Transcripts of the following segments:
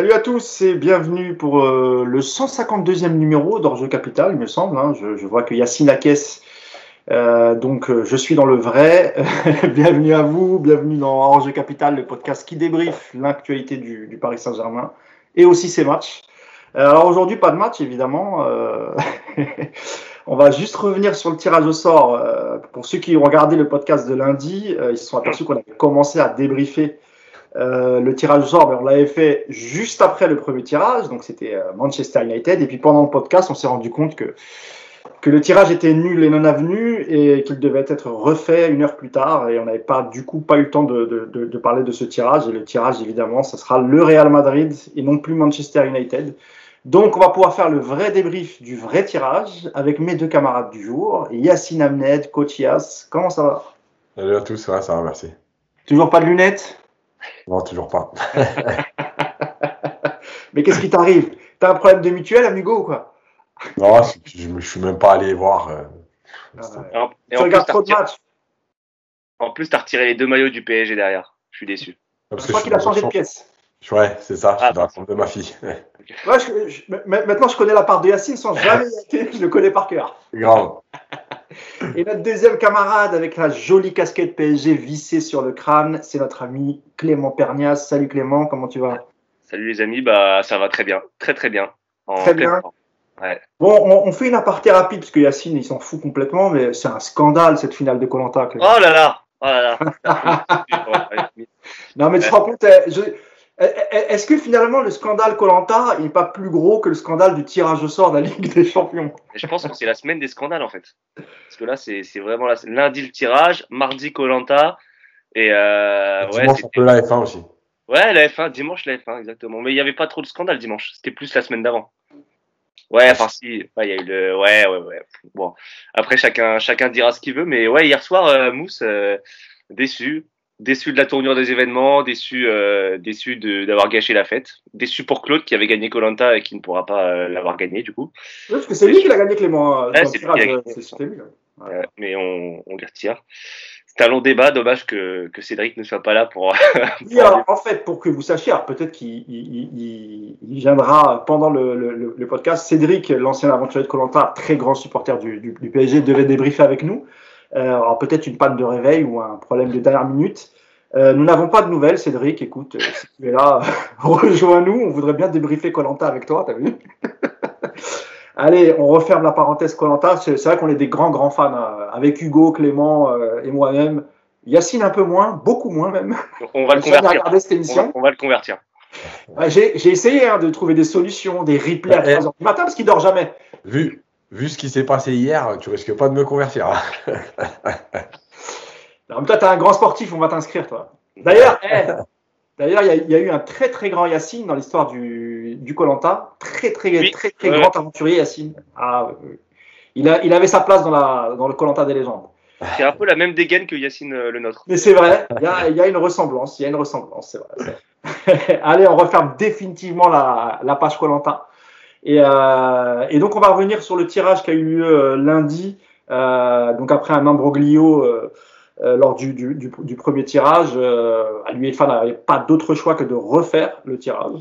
Salut à tous et bienvenue pour euh, le 152e numéro d'Orge Capital, il me semble. Hein. Je, vois que Yacine Lacaisse, euh, donc euh, je suis dans le vrai. bienvenue à vous, bienvenue dans Orge Capital, le podcast qui débriefe l'actualité du, du, Paris Saint-Germain et aussi ses matchs. Euh, alors aujourd'hui, pas de match évidemment. On va juste revenir sur le tirage au sort. pour ceux qui ont regardé le podcast de lundi, ils se sont aperçus qu'on avait commencé à débriefer euh, le tirage au sort, ben, on l'avait fait juste après le premier tirage, donc c'était euh, Manchester United. Et puis pendant le podcast, on s'est rendu compte que, que le tirage était nul et non avenu et qu'il devait être refait une heure plus tard. Et on n'avait pas, du coup, pas eu le temps de, de, de, parler de ce tirage. Et le tirage, évidemment, ce sera le Real Madrid et non plus Manchester United. Donc, on va pouvoir faire le vrai débrief du vrai tirage avec mes deux camarades du jour, Yacine Amned, Coach Yass. Comment ça va? Salut à tous, ça va, ça va, merci. Toujours pas de lunettes? Non, toujours pas. Mais qu'est-ce qui t'arrive? T'as un problème de mutuelle, amigo, ou quoi? Non, je ne suis même pas allé voir. Euh, ah tu regardes trop de matchs. En plus, tu as retiré les deux maillots du PSG derrière. Je suis déçu. je crois qu'il a changé de pièce. Ouais, c'est ça, ah, je suis dans la chambre de ma fille. Ouais. maintenant, je connais la part de Yacine sans jamais y être, je le connais par cœur. Grave. Et notre deuxième camarade avec la jolie casquette PSG vissée sur le crâne, c'est notre ami Clément Pernias. Salut Clément, comment tu vas? Salut les amis, bah ça va très bien, très très bien. très bien. Ouais. Bon, on, fait une aparté rapide parce que Yacine il s'en fout complètement, mais c'est un scandale cette finale de Colanta. Oh là là, oh là là. non mais tu te rends compte, eh, je, est-ce que finalement le scandale Colanta n'est pas plus gros que le scandale du tirage au sort de la Ligue des Champions? Je pense que c'est la semaine des scandales en fait. Parce que là, c'est vraiment la... lundi le tirage, mardi Colanta et euh, ouais, dimanche un peu la F1 aussi. Ouais, la F1, dimanche la F1 exactement. Mais il n'y avait pas trop de scandale dimanche. C'était plus la semaine d'avant. Ouais, enfin si, il y a eu le, ouais, ouais, ouais. Bon, après chacun, chacun dira ce qu'il veut, mais ouais, hier soir, euh, Mousse, euh, déçu déçu de la tournure des événements, déçu, euh, déçu d'avoir gâché la fête, déçu pour Claude qui avait gagné Colanta et qui ne pourra pas euh, l'avoir gagné du coup. Oui, parce que c'est lui qui l'a gagné Clément. Euh, ouais, c'est lui. Ouais. mais on, on les retire. C'est un long débat, dommage que, que, Cédric ne soit pas là pour. pour alors, en fait, pour que vous sachiez, peut-être qu'il il, il, viendra pendant le, le, le, podcast. Cédric, l'ancien aventurier de Colanta, très grand supporter du, du, du, PSG, devait débriefer avec nous. Euh, alors peut-être une panne de réveil ou un problème de dernière minute. Euh, nous n'avons pas de nouvelles, Cédric. Écoute, euh, si tu es là, rejoins-nous. On voudrait bien débriefer Colanta avec toi, t'as vu Allez, on referme la parenthèse Colanta. C'est vrai qu'on est des grands, grands fans avec Hugo, Clément et moi-même. Yacine un peu moins, beaucoup moins même. On va le convertir. On va, le convertir. J'ai essayé hein, de trouver des solutions, des replays à 3h du matin parce qu'il dort jamais. Vu, vu ce qui s'est passé hier, tu risques pas de me convertir. non, toi, tu es un grand sportif, on va t'inscrire, toi. D'ailleurs, d'ailleurs, il y, a eu un très très grand Yacine dans l'histoire du du Colanta, très très très très, grand aventurier Yacine. Ah, il a il avait sa place dans la dans le Colanta des légendes. C'est un peu la même dégaine que Yacine euh, le nôtre. Mais c'est vrai, il y a, y a, une ressemblance, il y a une ressemblance, c'est vrai. Allez, on referme définitivement la, la page Colanta. Et, euh, et, donc on va revenir sur le tirage qui a eu lieu euh, lundi, euh, donc après un imbroglio euh, euh lors du, du, du, premier tirage. à l'UEFA n'avait pas d'autre choix que de refaire le tirage.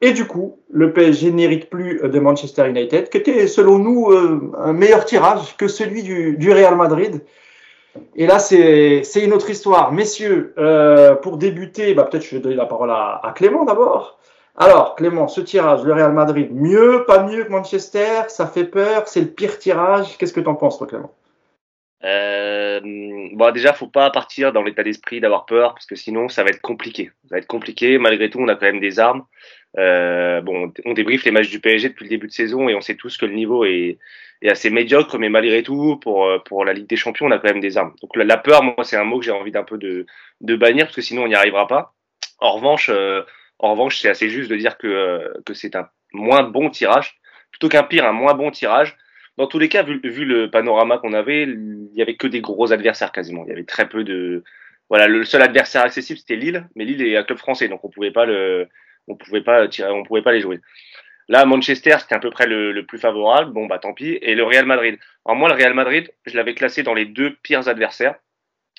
Et du coup, le PSG n'hérite plus de Manchester United, qui était selon nous un meilleur tirage que celui du, du Real Madrid. Et là, c'est une autre histoire. Messieurs, euh, pour débuter, bah, peut-être je vais donner la parole à Clément d'abord. Alors, Clément, ce tirage, le Real Madrid, mieux, pas mieux que Manchester, ça fait peur, c'est le pire tirage. Qu'est-ce que tu en penses, toi, Clément? Euh, bon, déjà, faut pas partir dans l'état d'esprit d'avoir peur, parce que sinon, ça va être compliqué. Ça va être compliqué. Malgré tout, on a quand même des armes. Euh, bon, on débriefe les matchs du PSG depuis le début de saison et on sait tous que le niveau est, assez médiocre, mais malgré tout, pour, pour la Ligue des Champions, on a quand même des armes. Donc la, peur, moi, c'est un mot que j'ai envie d'un peu de, de bannir, parce que sinon, on n'y arrivera pas. En revanche, euh, en revanche, c'est assez juste de dire que, euh, que c'est un moins bon tirage, plutôt qu'un pire, un moins bon tirage. Dans tous les cas, vu, vu le panorama qu'on avait, il y avait que des gros adversaires quasiment. Il y avait très peu de. Voilà, le seul adversaire accessible c'était Lille, mais Lille est un club français, donc on pouvait pas le, on pouvait pas tirer, on pouvait pas les jouer. Là, Manchester, c'était à peu près le, le, plus favorable. Bon, bah tant pis. Et le Real Madrid. Alors moi, le Real Madrid, je l'avais classé dans les deux pires adversaires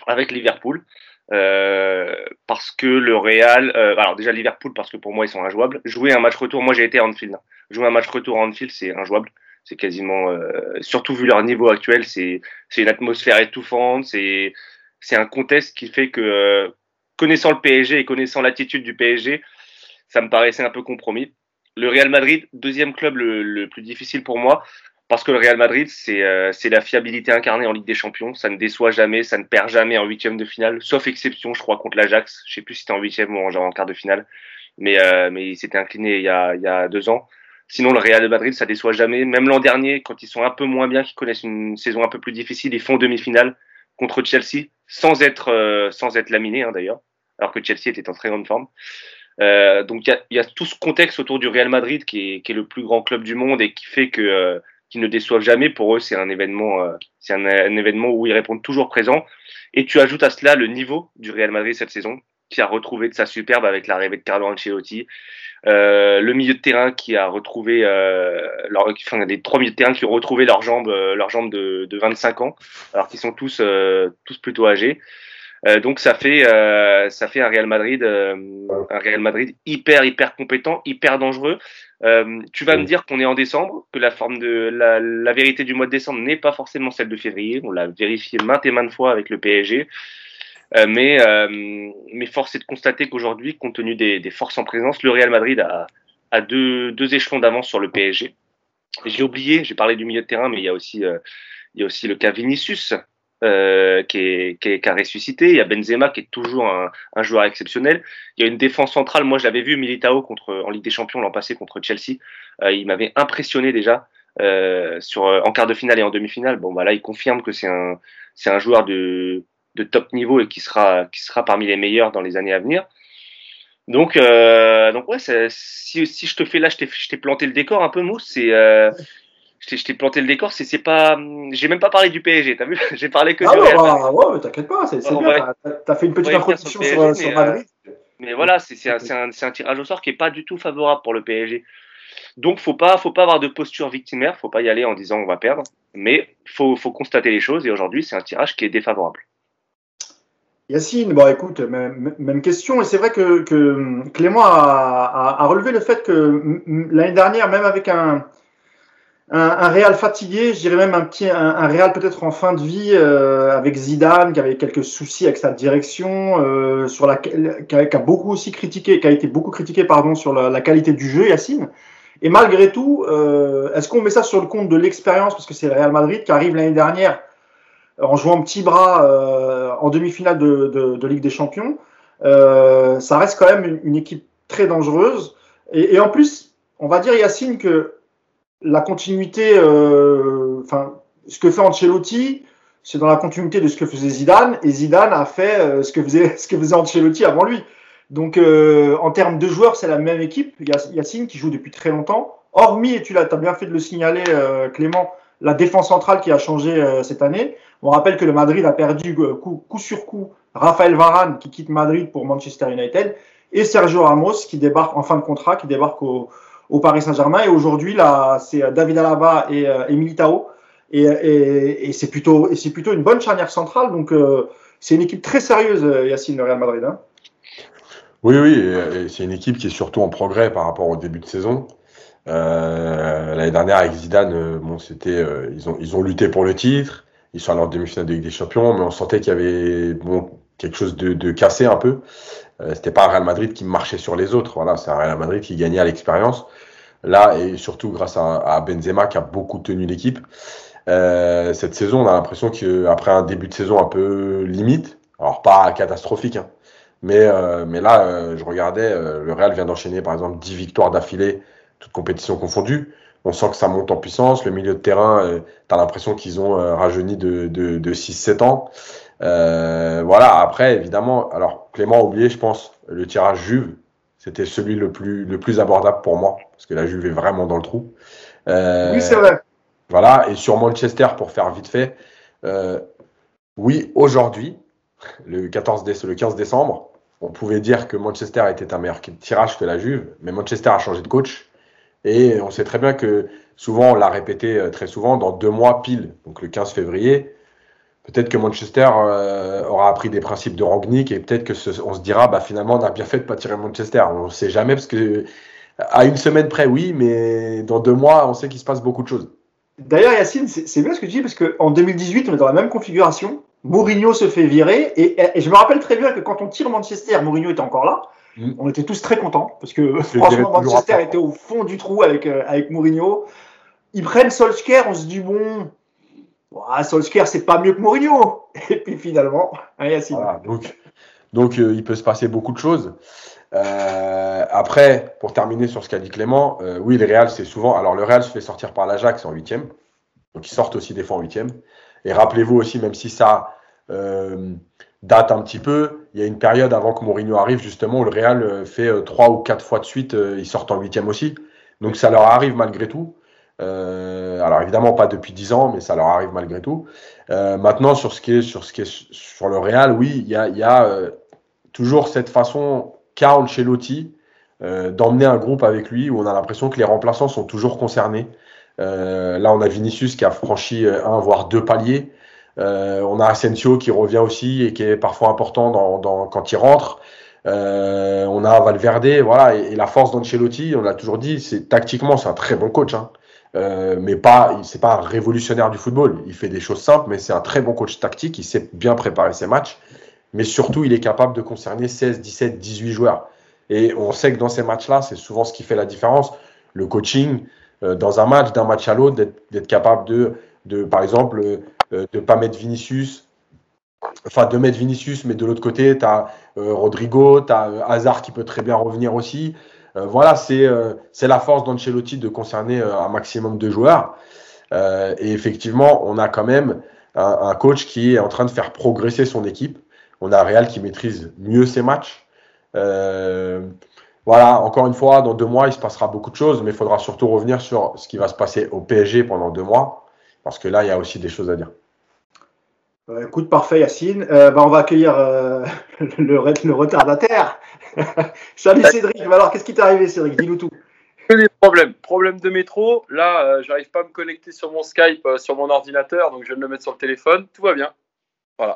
avec Liverpool. Euh, parce que le Real, euh, alors déjà Liverpool parce que pour moi ils sont injouables. Jouer un match retour, moi j'ai été à Anfield. Jouer un match retour à Anfield, c'est injouable. C'est quasiment, euh, surtout vu leur niveau actuel, c'est c'est une atmosphère étouffante. C'est c'est un contexte qui fait que euh, connaissant le PSG et connaissant l'attitude du PSG, ça me paraissait un peu compromis. Le Real Madrid, deuxième club le, le plus difficile pour moi, parce que le Real Madrid, c'est euh, la fiabilité incarnée en Ligue des Champions. Ça ne déçoit jamais, ça ne perd jamais en huitième de finale, sauf exception, je crois, contre l'Ajax. Je sais plus si c'était en huitième ou en, en quart de finale, mais, euh, mais il s'était incliné il y, a, il y a deux ans. Sinon, le Real Madrid, ça déçoit jamais. Même l'an dernier, quand ils sont un peu moins bien, qu'ils connaissent une saison un peu plus difficile, ils font demi-finale contre Chelsea, sans être, euh, sans être laminé hein, d'ailleurs, alors que Chelsea était en très grande forme. Euh, donc il y a, y a, tout ce contexte autour du Real Madrid qui est, qui est, le plus grand club du monde et qui fait que euh, qui ne déçoivent jamais. Pour eux, c'est un événement, euh, c'est un, événement où ils répondent toujours présent. Et tu ajoutes à cela le niveau du Real Madrid cette saison, qui a retrouvé de sa superbe avec l'arrivée de Carlo Ancelotti, euh, le milieu de terrain qui a retrouvé, euh, leur, enfin les trois milieux de terrain qui ont retrouvé leurs jambes, euh, leurs jambes de, de 25 ans, alors qu'ils sont tous tous plutôt âgés. Euh, donc ça fait euh, ça fait un Real Madrid euh, un Real Madrid hyper hyper compétent, hyper dangereux. Euh, tu vas me dire qu'on est en décembre, que la forme de la, la vérité du mois de décembre n'est pas forcément celle de février. On l'a vérifié maintes et maintes fois avec le PSG. Euh, mais, mais force est de constater qu'aujourd'hui, compte tenu des, des, forces en présence, le Real Madrid a, a deux, deux échelons d'avance sur le PSG. J'ai oublié, j'ai parlé du milieu de terrain, mais il y a aussi, il y a aussi le cas Vinicius, euh, qui, est, qui, est, qui, a ressuscité. Il y a Benzema qui est toujours un, un, joueur exceptionnel. Il y a une défense centrale. Moi, je l'avais vu Militao contre, en Ligue des Champions l'an passé contre Chelsea. Euh, il m'avait impressionné déjà euh, sur, en quart de finale et en demi-finale. Bon, bah il confirme que c'est un, c'est un joueur de, de top niveau et qui sera, qui sera parmi les meilleurs dans les années à venir. Donc, euh, donc ouais, si, si je te fais là, je t'ai planté le décor un peu, Mousse. C'est euh, je t'ai planté le décor, c'est pas. J'ai même pas parlé du PSG, t'as vu? J'ai parlé que ah du Real bah, ouais, t'inquiète pas, c'est bien. T'as fait une petite introduction sur, sur Madrid. Euh, mais voilà, c'est un, un, un, tirage au sort qui est pas du tout favorable pour le PSG. Donc, faut pas, faut pas avoir de posture victimaire, faut pas y aller en disant on va perdre, mais faut, faut constater les choses. Et aujourd'hui, c'est un tirage qui est défavorable. Yacine, bon écoute, même, même question, et c'est vrai que, que, Clément a, a, a, relevé le fait que l'année dernière, même avec un, un, un, Real fatigué, je dirais même un petit, un, un Real peut-être en fin de vie euh, avec Zidane qui avait quelques soucis avec sa direction, euh, sur la, qui a, qui, a, beaucoup aussi critiqué, qui a été beaucoup critiqué pardon sur la, la qualité du jeu, Yacine. Et malgré tout, euh, est-ce qu'on met ça sur le compte de l'expérience parce que c'est le Real Madrid qui arrive l'année dernière en jouant petit bras euh, en demi-finale de, de, de, Ligue des Champions. Euh, ça reste quand même une, une équipe très dangereuse. Et, et, en plus, on va dire Yacine que la continuité, euh, enfin, ce que fait Ancelotti, c'est dans la continuité de ce que faisait Zidane, et Zidane a fait euh, ce que faisait ce que faisait Ancelotti avant lui. Donc, euh, en termes de joueurs, c'est la même équipe. Yacine qui joue depuis très longtemps. Hormis, et tu l'as, as bien fait de le signaler, euh, Clément, la défense centrale qui a changé euh, cette année. On rappelle que le Madrid a perdu euh, coup, coup, sur coup Raphaël Varane qui quitte Madrid pour Manchester United et Sergio Ramos qui débarque en fin de contrat, qui débarque au, au Paris Saint-Germain. Et aujourd'hui, là, c'est euh, David Alaba et, et Militao. Et, c'est plutôt, plutôt une bonne charnière centrale. Donc, euh, c'est une équipe très sérieuse, Yacine, le Real Madrid. Hein. Oui, oui, c'est une équipe qui est surtout en progrès par rapport au début de saison. Euh, L'année dernière avec Zidane, euh, bon, c'était, euh, ils ont ils ont lutté pour le titre, ils sont allés en demi-finale de Ligue des Champions, mais on sentait qu'il y avait bon quelque chose de, de cassé un peu. Euh, c'était pas un Real Madrid qui marchait sur les autres, voilà, c'est un Real Madrid qui gagnait à l'expérience. Là et surtout grâce à, Benzema qui a beaucoup tenu l'équipe. Euh, cette saison, on a l'impression qu'après un début de saison un peu limite, alors pas catastrophique, hein, mais euh, mais là, je regardais, le Real vient d'enchaîner par exemple 10 victoires d'affilée toutes compétitions confondues. On sent que ça monte en puissance. Le milieu de terrain, euh, l'impression qu'ils ont euh, rajeuni de, de, de 6-7 ans. Euh, voilà, après, évidemment, alors Clément a oublié, je pense, le tirage Juve. C'était celui le plus, le plus abordable pour moi, parce que la Juve est vraiment dans le trou. Euh, oui, c'est vrai. Voilà, et sur Manchester, pour faire vite fait, euh, oui, aujourd'hui, le, 14 le 15 décembre, on pouvait dire que Manchester était un meilleur tirage que la Juve, mais Manchester a changé de coach. Et on sait très bien que souvent, on l'a répété euh, très souvent, dans deux mois pile, donc le 15 février, peut-être que Manchester aura appris des principes de Rangnick et peut-être que on se dira, bah finalement, on a bien fait de pas tirer Manchester. On ne sait jamais parce que à une semaine près, oui, mais dans deux mois, on sait qu'il se passe beaucoup de choses. D'ailleurs, Yacine, c'est bien ce que tu dis parce qu'en 2018, on est dans la même configuration. Mourinho se fait virer et, je me rappelle très bien que quand on tire Manchester, Mourinho était encore là. Mm. On était tous très contents parce que franchement, Manchester était au fond du trou avec, euh, avec Mourinho. Ils prennent Solskjaer, on se dit bon, Solskjaer c'est pas mieux que Mourinho. Et puis finalement, hein, Yacine. donc, donc euh, il peut se passer beaucoup de choses. Euh, après, pour terminer sur ce qu'a dit Clément, oui, le Real, c'est souvent. Alors, le Real se fait sortir par l'Ajax en huitième. Donc, ils sortent aussi des fois en huitième. Et rappelez-vous aussi, même si ça euh, date un petit peu, il y a une période avant que Mourinho arrive, justement, où le Real euh, fait euh, trois ou quatre fois de suite, ils sortent en huitième aussi. Donc ça leur arrive malgré tout. Alors évidemment pas depuis dix ans, mais ça leur arrive malgré tout. maintenant sur ce qui est sur ce qui est sur le Real, oui, il y a, a toujours cette façon qu'a Ancelotti d'emmener un groupe avec lui où on a l'impression que les remplaçants sont toujours concernés. Euh, là, on a Vinicius qui a franchi euh, un voire deux paliers. Euh, on a Asensio qui revient aussi et qui est parfois important quand il rentre. on a Valverde, voilà, et, la force d'Ancelotti, on l'a toujours dit, c'est tactiquement c'est un très bon coach, hein. Mais pas, c'est pas révolutionnaire du football. Il fait des choses simples, mais c'est un très bon coach tactique. Il sait bien préparer ses matchs, mais surtout il est capable de concerner 16, 17, 18 joueurs. Et on sait que dans ces matchs-là, c'est souvent ce qui fait la différence. Le coaching, euh, dans un match, d'un match à l'autre, d'être capable de, de, par exemple, euh, de pas mettre Vinicius, enfin de mettre Vinicius, mais de l'autre côté, tu as euh, Rodrigo, tu as Hazard qui peut très bien revenir aussi. Voilà, c'est la force d'Ancelotti de concerner un maximum de joueurs. et effectivement, on a quand même un, coach qui est en train de faire progresser son équipe. On a Real qui maîtrise mieux ses matchs. Euh, voilà, encore une fois, dans deux mois, il se passera beaucoup de choses, mais il faudra surtout revenir sur ce qui va se passer au PSG pendant deux mois, parce que là, il y a aussi des choses à dire. Euh, écoute, parfait, Yacine. Euh, bah, on va accueillir euh, le, retardataire. Salut Cédric. alors, qu'est-ce qui t'est arrivé, Cédric? Dis-nous tout. Des problèmes. Problème de métro. Là, j'arrive pas à me connecter sur mon Skype, sur mon ordinateur, donc je vais me le mettre sur le téléphone. Tout va bien.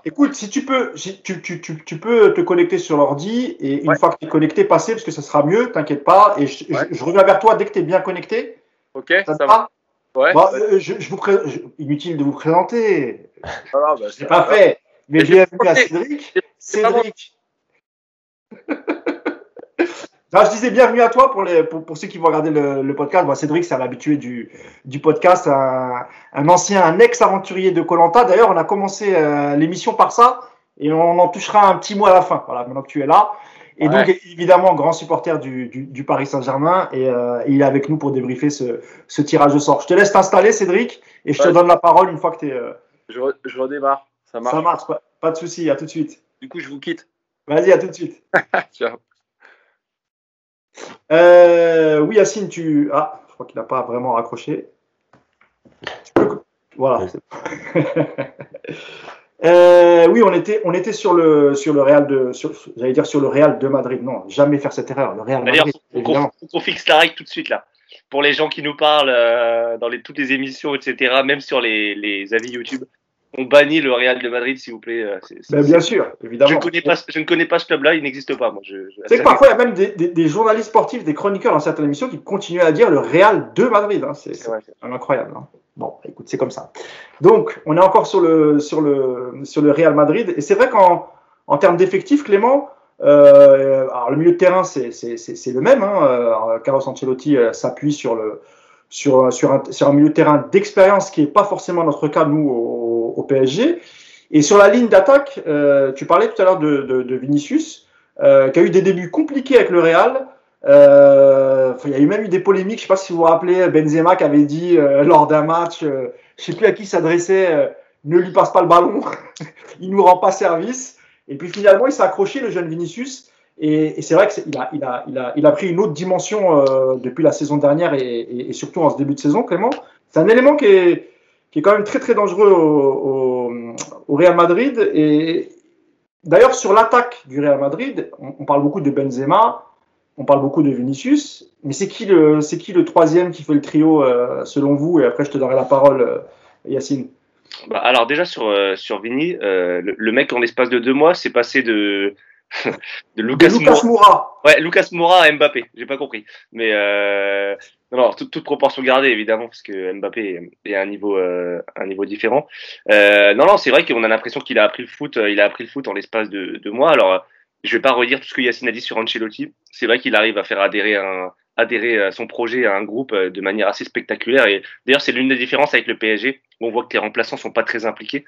Écoute, si tu peux, tu, peux te connecter sur l'ordi et une fois que tu es connecté, passer parce que ça sera mieux, t'inquiète pas. Et je, reviens vers toi dès que tu es bien connecté. Ok, ça, va. Ouais. Euh, je, vous Inutile de vous présenter. Voilà, bah, c'est pas fait. Mais bienvenue à Cédric. Cédric. je disais bienvenue à toi pour, les, pour, ceux qui vont regarder le, podcast. Cédric, c'est un habitué du, du podcast, un, un, ancien, un ex-aventurier de Colanta. D'ailleurs, on a commencé euh, l'émission par ça et on en touchera un petit mot à la fin. Voilà, maintenant que tu es là. Et donc, évidemment, grand supporter du, du, Paris Saint-Germain et, euh, il est avec nous pour débriefer ce, ce, tirage de sort. Je te laisse t'installer, Cédric, et je te donne la parole une fois que tu es. Euh, je, je, redémarre. Ça marche. Ça marche, pas, pas de souci, à tout de suite. Du coup, je vous quitte. Vas-y, à tout de suite. Ciao. Euh, oui, Yacine, tu. Ah, je crois qu'il n'a pas vraiment raccroché. Voilà. Euh, oui, on était, on était sur le sur le Real de, j'allais dire sur le Real de Madrid. Non, jamais faire cette erreur. Le Real D'ailleurs, faut, qu'on fixe la règle tout de suite là. Pour les gens qui nous parlent euh, dans les, toutes les émissions, etc., même sur les, les avis YouTube, on bannit le Real de Madrid, s'il vous plaît. Euh, ben, bien sûr, évidemment. Je, connais pas, je ne connais pas ce club-là, il n'existe pas. Moi, je, sais que parfois, il y a même des, des, journalistes sportifs, des chroniqueurs dans certaines émissions qui continuent à dire le Real de Madrid. Hein. C'est incroyable. Hein. Bon, écoute, c'est comme ça. Donc, on est encore sur le, sur le, sur le Real Madrid. Et c'est vrai qu'en en termes d'effectifs, Clément, euh, alors le milieu de terrain, c'est le même. Hein. Euh, Carlos Ancelotti s'appuie sur le, sur, sur, un, sur un milieu de terrain d'expérience qui n'est pas forcément notre cas, nous, au, PSG. Et sur la ligne d'attaque, euh, tu parlais tout à l'heure de, Vinicius, euh, qui a eu des débuts compliqués avec le Real. Euh, il y a eu même eu des polémiques, je ne sais pas si vous vous rappelez, Benzema qui avait dit lors d'un match, je ne sais plus à qui s'adressait, ne lui passe pas le ballon, il nous rend pas service. Et puis finalement, il s'est accroché, le jeune Vinicius, et, c'est vrai qu'il a, pris une autre dimension depuis la saison dernière et, surtout en ce début de saison, Clément. C'est un élément qui est, qui est quand même très très dangereux au, Real Madrid. Et d'ailleurs, sur l'attaque du Real Madrid, on, parle beaucoup de Benzema, on parle beaucoup de Vinicius, mais c'est qui le, qui le troisième qui fait le trio euh, selon vous? Et après, je te donnerai la parole, euh, Yacine. bah, alors déjà sur euh, sur Vini, euh, le, mec en l'espace de deux mois s'est passé de de Lucas, Moura. Ouais, Lucas Moura à Mbappé. J'ai pas compris, mais euh, non, toute, toute, proportion gardée évidemment parce que Mbappé est à un niveau un niveau différent. non non, c'est vrai qu'on a l'impression qu'il a appris le foot, il a appris le foot en l'espace de deux mois. Alors je vais pas redire tout ce que Yacine a dit sur Ancelotti. C'est vrai qu'il arrive à faire adhérer un adhérer à son projet à un groupe de manière assez spectaculaire. Et d'ailleurs, c'est l'une des différences avec le PSG. On voit que les remplaçants sont pas très impliqués.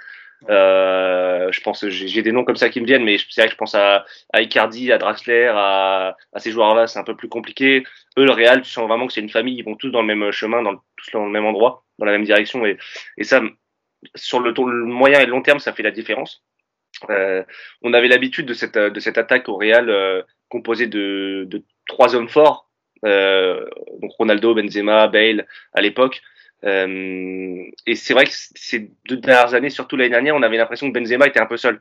Euh, je pense, j'ai des noms comme ça qui me viennent, mais c'est vrai que je pense à, Icardi, à Draxler, à, ces joueurs-là, c'est un peu plus compliqué. Eux, le Real, tu sens vraiment que c'est une famille, ils vont tous dans le même chemin, dans, tous dans le même endroit, dans la même direction, et, ça, sur le, le moyen et le long terme, ça fait la différence. Euh, on avait l'habitude de cette, attaque au Real euh, composée de, trois hommes forts, Ronaldo, Benzema, Bale à l'époque. Euh, et c'est vrai que ces deux dernières années, surtout l'année dernière, on avait l'impression que Benzema était un peu seul.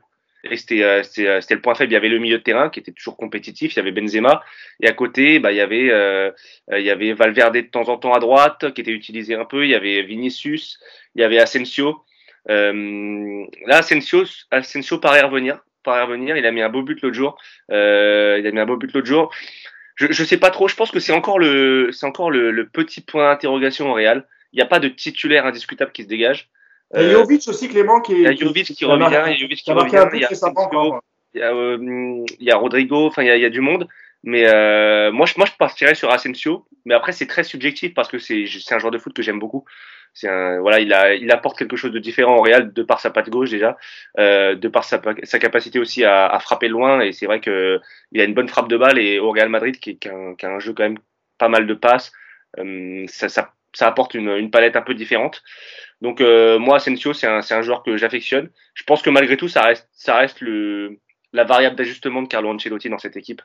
C'était, euh, c'était, le point faible. Il y avait le milieu de terrain qui était toujours compétitif. Il y avait Benzema. Et à côté, bah, il, y avait, euh, Valverde de temps en temps à droite, qui était utilisé un peu. Il y avait Vinicius. Il y avait Asensio. Euh, là, Asensio, Asensio paraît revenir. Paraît revenir. Il a mis un beau but l'autre jour. Euh, il a mis un beau but l'autre jour. Je, je sais pas trop. Je pense que c'est encore le, encore le petit point d'interrogation au Real. Il n'y a pas de titulaire indiscutable qui se dégage. Il y a Jovic aussi, Clément, qui est. Il y a Jovic qui, revient, il y a Jovic qui revient, il y a, il y a, euh, il y a Rodrigo, enfin, il y a, il y a du monde. Mais euh, moi, je, moi, je partirais sur Asensio. Mais après, c'est très subjectif parce que c'est un joueur de foot que j'aime beaucoup. C'est voilà, il, a, il apporte quelque chose de différent au Real de par sa patte gauche déjà, euh, de par sa, sa capacité aussi à, à frapper loin. Et c'est vrai que il a une bonne frappe de balle et au Real Madrid qui, qui, a, un, qui a un jeu quand même pas mal de passes. Euh, ça, ça ça apporte une, une, palette un peu différente. Donc euh, moi, Asensio, c'est un, un, joueur que j'affectionne. Je pense que malgré tout, ça reste, ça reste le, la variable d'ajustement de Carlo Ancelotti dans cette équipe.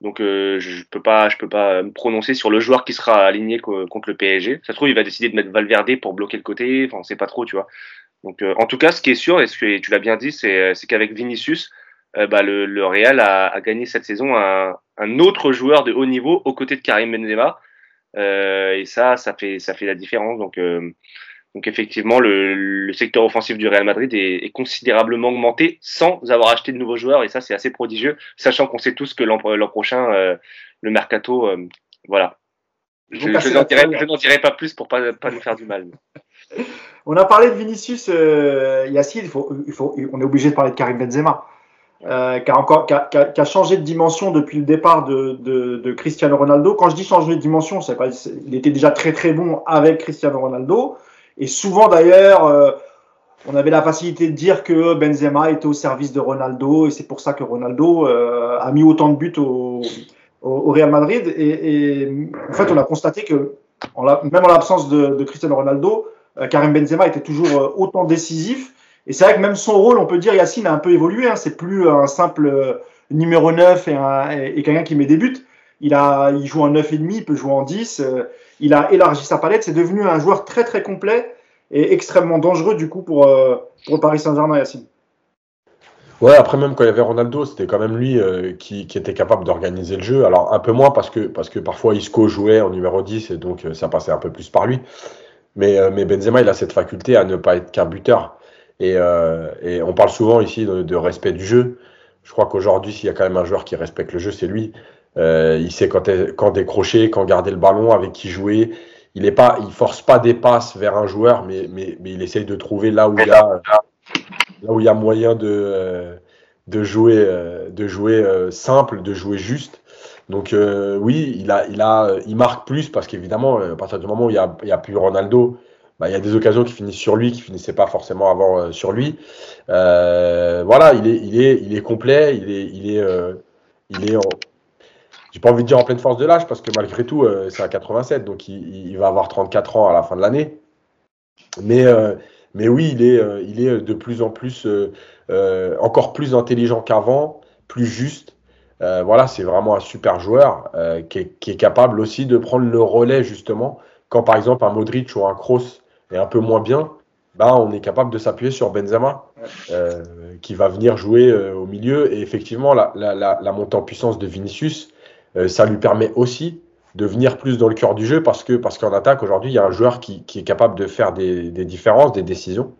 Donc euh, je peux pas, je peux pas me prononcer sur le joueur qui sera aligné contre le PSG. Ça se trouve, il va décider de mettre Valverde pour bloquer le côté. Enfin, on sait pas trop, tu vois. Donc euh, en tout cas, ce qui est sûr, et ce que tu l'as bien dit, c'est qu'avec Vinicius, bah, le, le, Real a, a, gagné cette saison un, un, autre joueur de haut niveau aux côtés de Karim Benzema. Euh, et ça, ça fait, ça fait la différence. Donc, euh, donc effectivement, le, le, secteur offensif du Real Madrid est, est, considérablement augmenté sans avoir acheté de nouveaux joueurs. Et ça, c'est assez prodigieux, sachant qu'on sait tous que l'an prochain, euh, le mercato, euh, voilà. Je, je n'en dirai, dirai, pas plus pour pas, pas nous faire du mal. On a parlé de Vinicius, euh, Yacine, il faut, il faut, on est obligé de parler de Karim Benzema euh, qui, a encore, qui a, changé de dimension depuis le départ de, Cristiano Ronaldo. Quand je dis changer de dimension, c'est pas, il était déjà très très bon avec Cristiano Ronaldo. Et souvent d'ailleurs, euh, on avait la facilité de dire que Benzema était au service de Ronaldo et c'est pour ça que Ronaldo euh, a mis autant de buts au, Real Madrid. Et, en fait, on a constaté que même en l'absence de, de, Cristiano Ronaldo, Karim Benzema était toujours autant décisif. Et c'est vrai que même son rôle, on peut dire, Yacine a un peu évolué. Hein. C'est plus un simple euh, numéro 9 et, un, et, quelqu'un qui met des buts. Il, a, il joue en 9,5, il peut jouer en 10. Euh, il a élargi sa palette. C'est devenu un joueur très très complet et extrêmement dangereux du coup pour, euh, pour Paris Saint-Germain, Yacine. Ouais, après même quand il y avait Ronaldo, c'était quand même lui qui, qui, était capable d'organiser le jeu. Alors un peu moins parce que, parce que parfois Isco jouait en numéro 10 et donc ça passait un peu plus par lui. Mais, mais Benzema, il a cette faculté à ne pas être qu'un buteur. Et, euh, et, on parle souvent ici de, respect du jeu. Je crois qu'aujourd'hui, s'il y a quand même un joueur qui respecte le jeu, c'est lui. Euh, il sait quand, décrocher, quand garder le ballon, avec qui jouer. Il est pas, il force pas des passes vers un joueur, mais, mais, mais il essaye de trouver là où il y a, là où il y a moyen de, euh, de jouer, euh, de jouer simple, de jouer juste. Donc oui, il a, il a, il marque plus parce qu'évidemment, à partir du moment où il y a, il y a plus Ronaldo, bah, y a des occasions qui finissent sur lui, qui finissaient pas forcément avant euh, sur lui. Euh, voilà, il est, il est, il est complet, il est, il est, euh, il est en, j'ai pas envie de dire en pleine force de l'âge parce que malgré tout, c'est à 87, donc il, va avoir 34 ans à la fin de l'année. Mais, mais oui, il est, il est de plus en plus, encore plus intelligent qu'avant, plus juste. voilà, c'est vraiment un super joueur qui est, qui, est, capable aussi de prendre le relais justement quand par exemple un Modric ou un Kroos est un peu moins bien, bah, on est capable de s'appuyer sur Benzema, euh, qui va venir jouer euh, au milieu. Et effectivement, la, la, la, la, montée en puissance de Vinicius, euh, ça lui permet aussi de venir plus dans le cœur du jeu parce que parce qu'en attaque aujourd'hui, il y a un joueur qui, qui, est capable de faire des, des différences, des décisions.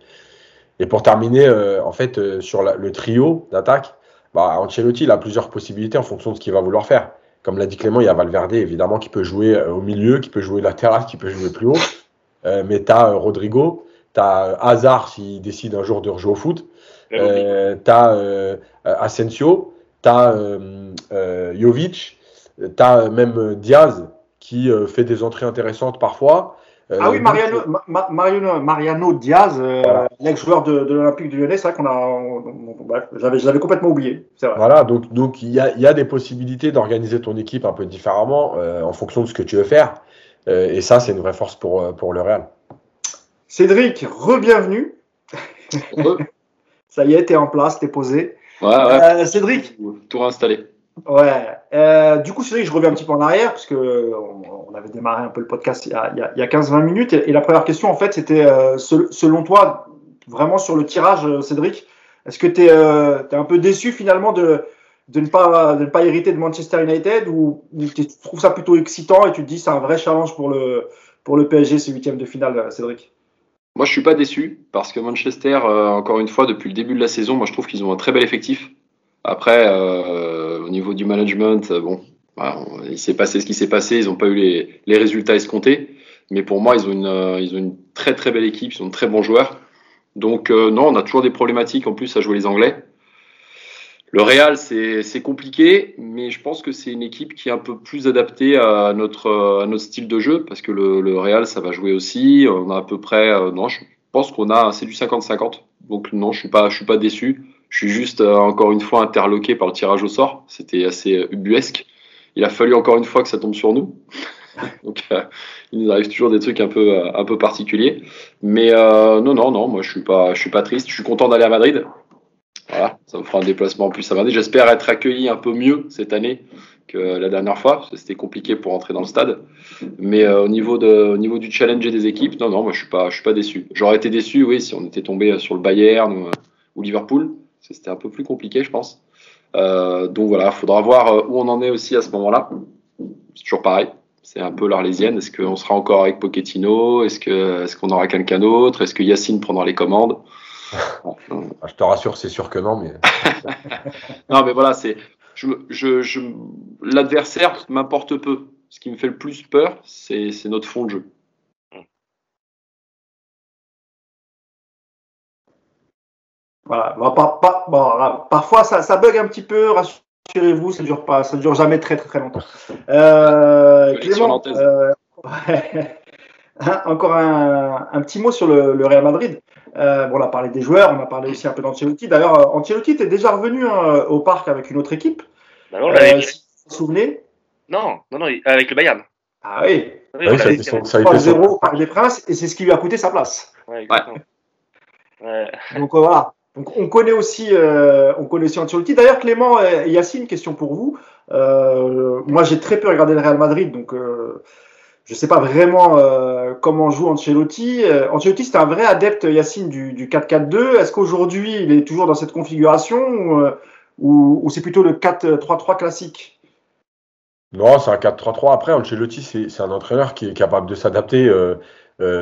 Et pour terminer, en fait, sur le trio d'attaque, bah, Ancelotti il a plusieurs possibilités en fonction de ce qu'il va vouloir faire. Comme l'a dit Clément, il y a Valverde, évidemment, qui peut jouer au milieu, qui peut jouer latéral, qui peut jouer plus haut. Mais tu as Rodrigo, tu as Hazard s'il décide un jour de rejouer au foot. Euh, tu as Asensio, tu as Jovic, tu as même Diaz qui fait des entrées intéressantes parfois. Euh, ah oui, Mariano, Mariano, Mariano Diaz, euh, l'ex-joueur de, de l'Olympique de Lyonnais, c'est vrai qu'on a. J'avais complètement oublié. Vrai. Voilà, donc il donc, y, a, y a des possibilités d'organiser ton équipe un peu différemment euh, en fonction de ce que tu veux faire. Et ça, c'est une vraie force pour, pour le Real. Cédric, re-bienvenue. ça y est, t'es en place, t'es posé. Ouais, ouais. Cédric. Tout réinstallé. Ouais. Euh, du coup, c'est vrai que je reviens un petit peu en arrière, parce que on, avait démarré un peu le podcast il y a, a, 15-20 minutes. Et, la première question, en fait, c'était euh, selon toi, vraiment sur le tirage, euh, Cédric, est-ce que tu es, es, un peu déçu finalement de, de, ne pas, hériter de Manchester United ou, tu trouves ça plutôt excitant et tu te dis c'est un vrai challenge pour le, pour le PSG, ces huitièmes de finale, Cédric? Moi, je suis pas déçu parce que Manchester, encore une fois, depuis le début de la saison, moi, je trouve qu'ils ont un très bel effectif. Après, euh, au niveau du management, euh, bon, bah, il s'est passé ce qui s'est passé. Ils n'ont pas eu les, les, résultats escomptés. Mais pour moi, ils ont, une, euh, ils ont une très très belle équipe. Ils sont de très bons joueurs. Donc non, on a toujours des problématiques en plus à jouer les Anglais. Le Real, c'est compliqué, mais je pense que c'est une équipe qui est un peu plus adaptée à notre, style de jeu, parce que le, Real, ça va jouer aussi. On a à peu près, non, je pense qu'on a, c'est du 50-50. Donc non, je suis suis pas déçu. Je suis juste euh, encore une fois interloqué par le tirage au sort. C'était assez euh, ubuesque. Il a fallu encore une fois que ça tombe sur nous. Donc, euh, il nous arrive toujours des trucs un peu, un peu particuliers. Mais non, non, non, moi je suis suis pas triste. Je suis content d'aller à Madrid. Voilà, ça me fera un déplacement en plus à Madrid. J'espère être accueilli un peu mieux cette année que la dernière fois, c'était compliqué pour entrer dans le stade. Mais au, niveau de, au niveau du challenge des équipes, non, non, moi je suis pas, je suis pas déçu. J'aurais été déçu, oui, si on était tombé sur le Bayern ou Liverpool. C'était un peu plus compliqué, je pense. Euh, donc voilà, il faudra voir euh, où on en est aussi à ce moment-là. C'est toujours pareil. C'est un peu l'Arlésienne. Est-ce qu'on sera encore avec Pochettino? Est-ce qu'on est aura quelqu'un d'autre? Est-ce que Yacine prendra les commandes? Je te rassure, c'est sûr que non. Mais... non, mais voilà, c'est je, je, je l'adversaire m'importe peu. Ce qui me fait le plus peur, c'est notre fond de jeu. Voilà. parfois, ça, ça, bug un petit peu. Rassurez-vous, ça dure pas, ça dure jamais très très très longtemps. Euh, Clément, euh, hein, encore un, un, petit mot sur le, le Real Madrid. Euh, bon, on a parlé des joueurs, on a parlé aussi un peu d'Ancelotti. D'ailleurs, Ancelotti était déjà revenu hein, au parc avec une autre équipe. Bah non, euh, si vous vous souvenez Non, non, non, avec le Bayern. Ah oui. oui, oui ça, a été, ça a été 0 par des Princes et c'est ce qui lui a coûté sa place. Ouais, ouais. Donc voilà. Donc on connaît aussi, euh, on connaît aussi Ancelotti. D'ailleurs, Clément et Yacine, une question pour vous. Euh, moi, j'ai très peu regardé le Real Madrid, donc euh, je ne sais pas vraiment euh, comment joue Ancelotti. Euh, Ancelotti, c'est un vrai adepte, Yacine, du, du 4-4-2. Est-ce qu'aujourd'hui, il est toujours dans cette configuration ou, euh, c'est plutôt le 4-3-3 classique? Non, c'est un 4-3-3. Après, Ancelotti, c'est un entraîneur qui est capable de s'adapter.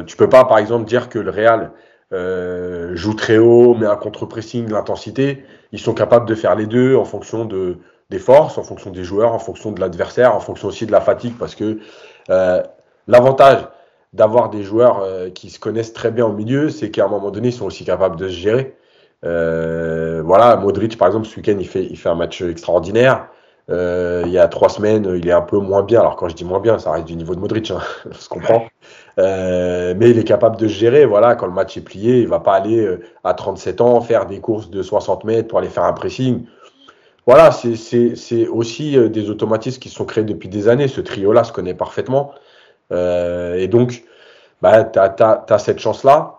tu peux pas, par exemple, dire que le Real euh, joue très haut, mais un contre-pressing, l'intensité. Ils sont capables de faire les deux en fonction de, des forces, en fonction des joueurs, en fonction de l'adversaire, en fonction aussi de la fatigue, parce que euh, l'avantage d'avoir des joueurs euh, qui se connaissent très bien au milieu, c'est qu'à un moment donné, ils sont aussi capables de se gérer. Euh, voilà, Modric, par exemple, ce week-end, il fait, il fait un match extraordinaire. Il y a trois semaines, il est un peu moins bien. Alors quand je dis moins bien, ça reste du niveau de Modric, hein, on se comprend. Mais il est capable de gérer. Voilà, quand le match est plié, il va pas aller à 37 ans faire des courses de 60 mètres pour aller faire un pressing. Voilà, c'est aussi euh, des automatismes qui sont créés depuis des années. Ce trio-là se connaît parfaitement. Euh, et donc, bah, tu as, as, cette chance-là.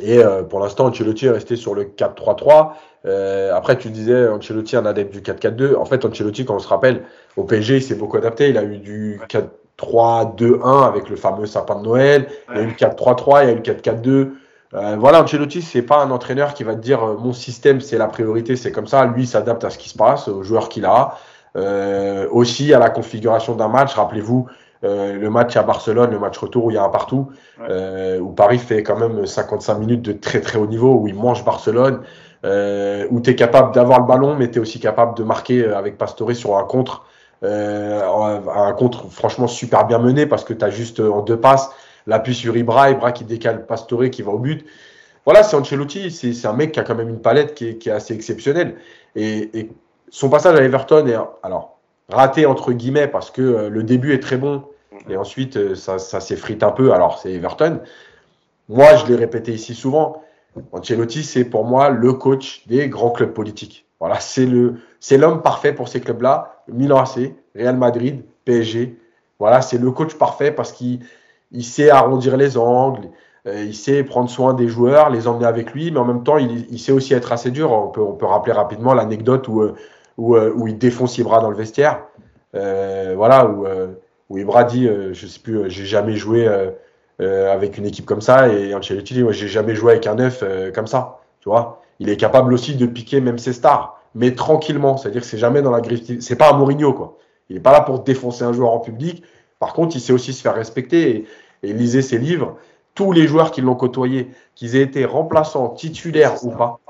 Et euh, pour l'instant, Ancelotti est resté sur le 4-3-3. Euh, après, tu disais Ancelotti un adepte du 4-4-2. En fait, Ancelotti, quand on se rappelle, au PSG, il s'est beaucoup adapté. Il a eu du 4-3-2-1 avec le fameux sapin de Noël. Il y a eu le 4-3-3, il y a eu le 4-4-2. Euh, voilà, Ancelotti, c'est pas un entraîneur qui va te dire euh, mon système, c'est la priorité, c'est comme ça. Lui, s'adapte à ce qui se passe, aux joueurs qu'il a. Euh, aussi à la configuration d'un match. Rappelez-vous, euh, le match à Barcelone, le match retour où il y a un partout, euh, où Paris fait quand même 55 minutes de très très haut niveau, où il mange Barcelone, euh, où tu es capable d'avoir le ballon, mais tu es aussi capable de marquer avec Pastore sur un contre, un contre franchement super bien mené parce que tu as juste en deux passes l'appui sur Ibra, Ibra qui décale Pastore qui va au but. Voilà, c'est Ancelotti, c'est un mec qui a quand même une palette qui est, assez exceptionnelle. Et, son passage à Everton est alors raté entre guillemets parce que euh, le début est très bon et ensuite euh, ça, s'effrite un peu. Alors c'est Everton. Moi, je l'ai répété ici souvent. Ancelotti, c'est pour moi le coach des grands clubs politiques. Voilà, c'est le, c'est l'homme parfait pour ces clubs-là. Milan AC, Real Madrid, PSG. Voilà, c'est le coach parfait parce qu'il il sait arrondir les angles, euh, il sait prendre soin des joueurs, les emmener avec lui, mais en même temps, il, sait aussi être assez dur. On peut, on peut rappeler rapidement l'anecdote où, euh, euh, où, il défonce Ibra dans le vestiaire. voilà, où, où Ibra dit, je sais plus, j'ai jamais joué avec une équipe comme ça, et Ancelotti dit, j'ai jamais joué avec un neuf comme ça. Tu vois, il est capable aussi de piquer même ses stars, mais tranquillement. C'est-à-dire que c'est jamais dans la griffe. C'est pas un Mourinho, quoi. Il n'est pas là pour défoncer un joueur en public. Par contre, il sait aussi se faire respecter. Et, lisez ses livres, tous les joueurs qui l'ont côtoyé, qu'ils aient été remplaçants, titulaires ou pas,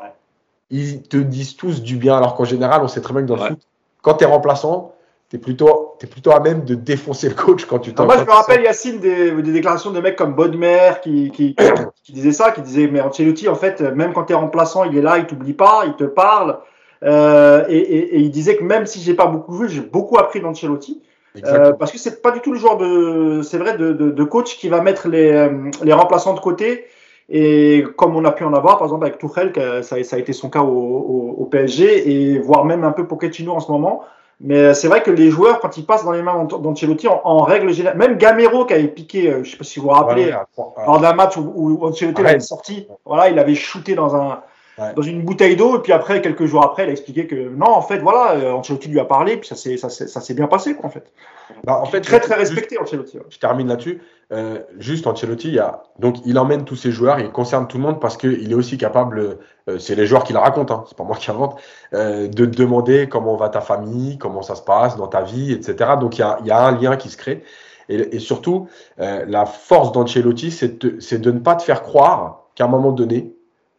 ils te disent tous du bien. Alors qu'en général, on sait très bien que dans le foot, quand tu es remplaçant, tu es plutôt, es plutôt à même de défoncer le coach quand tu t'en Moi, je me rappelle, Yacine, des, des, déclarations de mecs comme Bodmer qui, qui, qui, disaient ça, qui disaient Mais Ancelotti, en fait, même quand tu es remplaçant, il est là, il t'oublie pas, il te parle. Euh, et, et, et, il disait que même si j'ai pas beaucoup joué, j'ai beaucoup appris d'Ancelotti. Euh, parce que c'est pas du tout le genre de, c'est vrai, de, de, de, coach qui va mettre les, euh, les remplaçants de côté. Et comme on a pu en avoir, par exemple avec Tuchel, ça, ça a été son cas au, au, au, PSG, et voire même un peu Pochettino en ce moment. Mais c'est vrai que les joueurs, quand ils passent dans les mains d'Ancelotti, en, en, règle générale, même Gamero qui avait piqué, euh, je sais pas si vous vous rappelez, lors d'un match où, où Ancelotti avait sorti, voilà, il avait shooté dans un, dans une bouteille d'eau, et puis après, quelques jours après, elle a expliqué que non, en fait, voilà, euh, Ancelotti lui a parlé, puis ça s'est, ça, ça s'est bien passé, quoi, en fait. Bah, en fait très, très respecté, Ancelotti. Je termine là-dessus. Euh, juste, Ancelotti, il a, donc, il emmène tous ses joueurs, il concerne tout le monde parce qu'il est aussi capable, euh, c'est les joueurs qui le racontent, hein, c'est pas moi qui invente, euh, de te demander comment va ta famille, comment ça se passe dans ta vie, etc. Donc, il y a, il y a un lien qui se crée. Et, et surtout, la force d'Ancelotti, c'est de, de ne pas te faire croire qu'à un moment donné,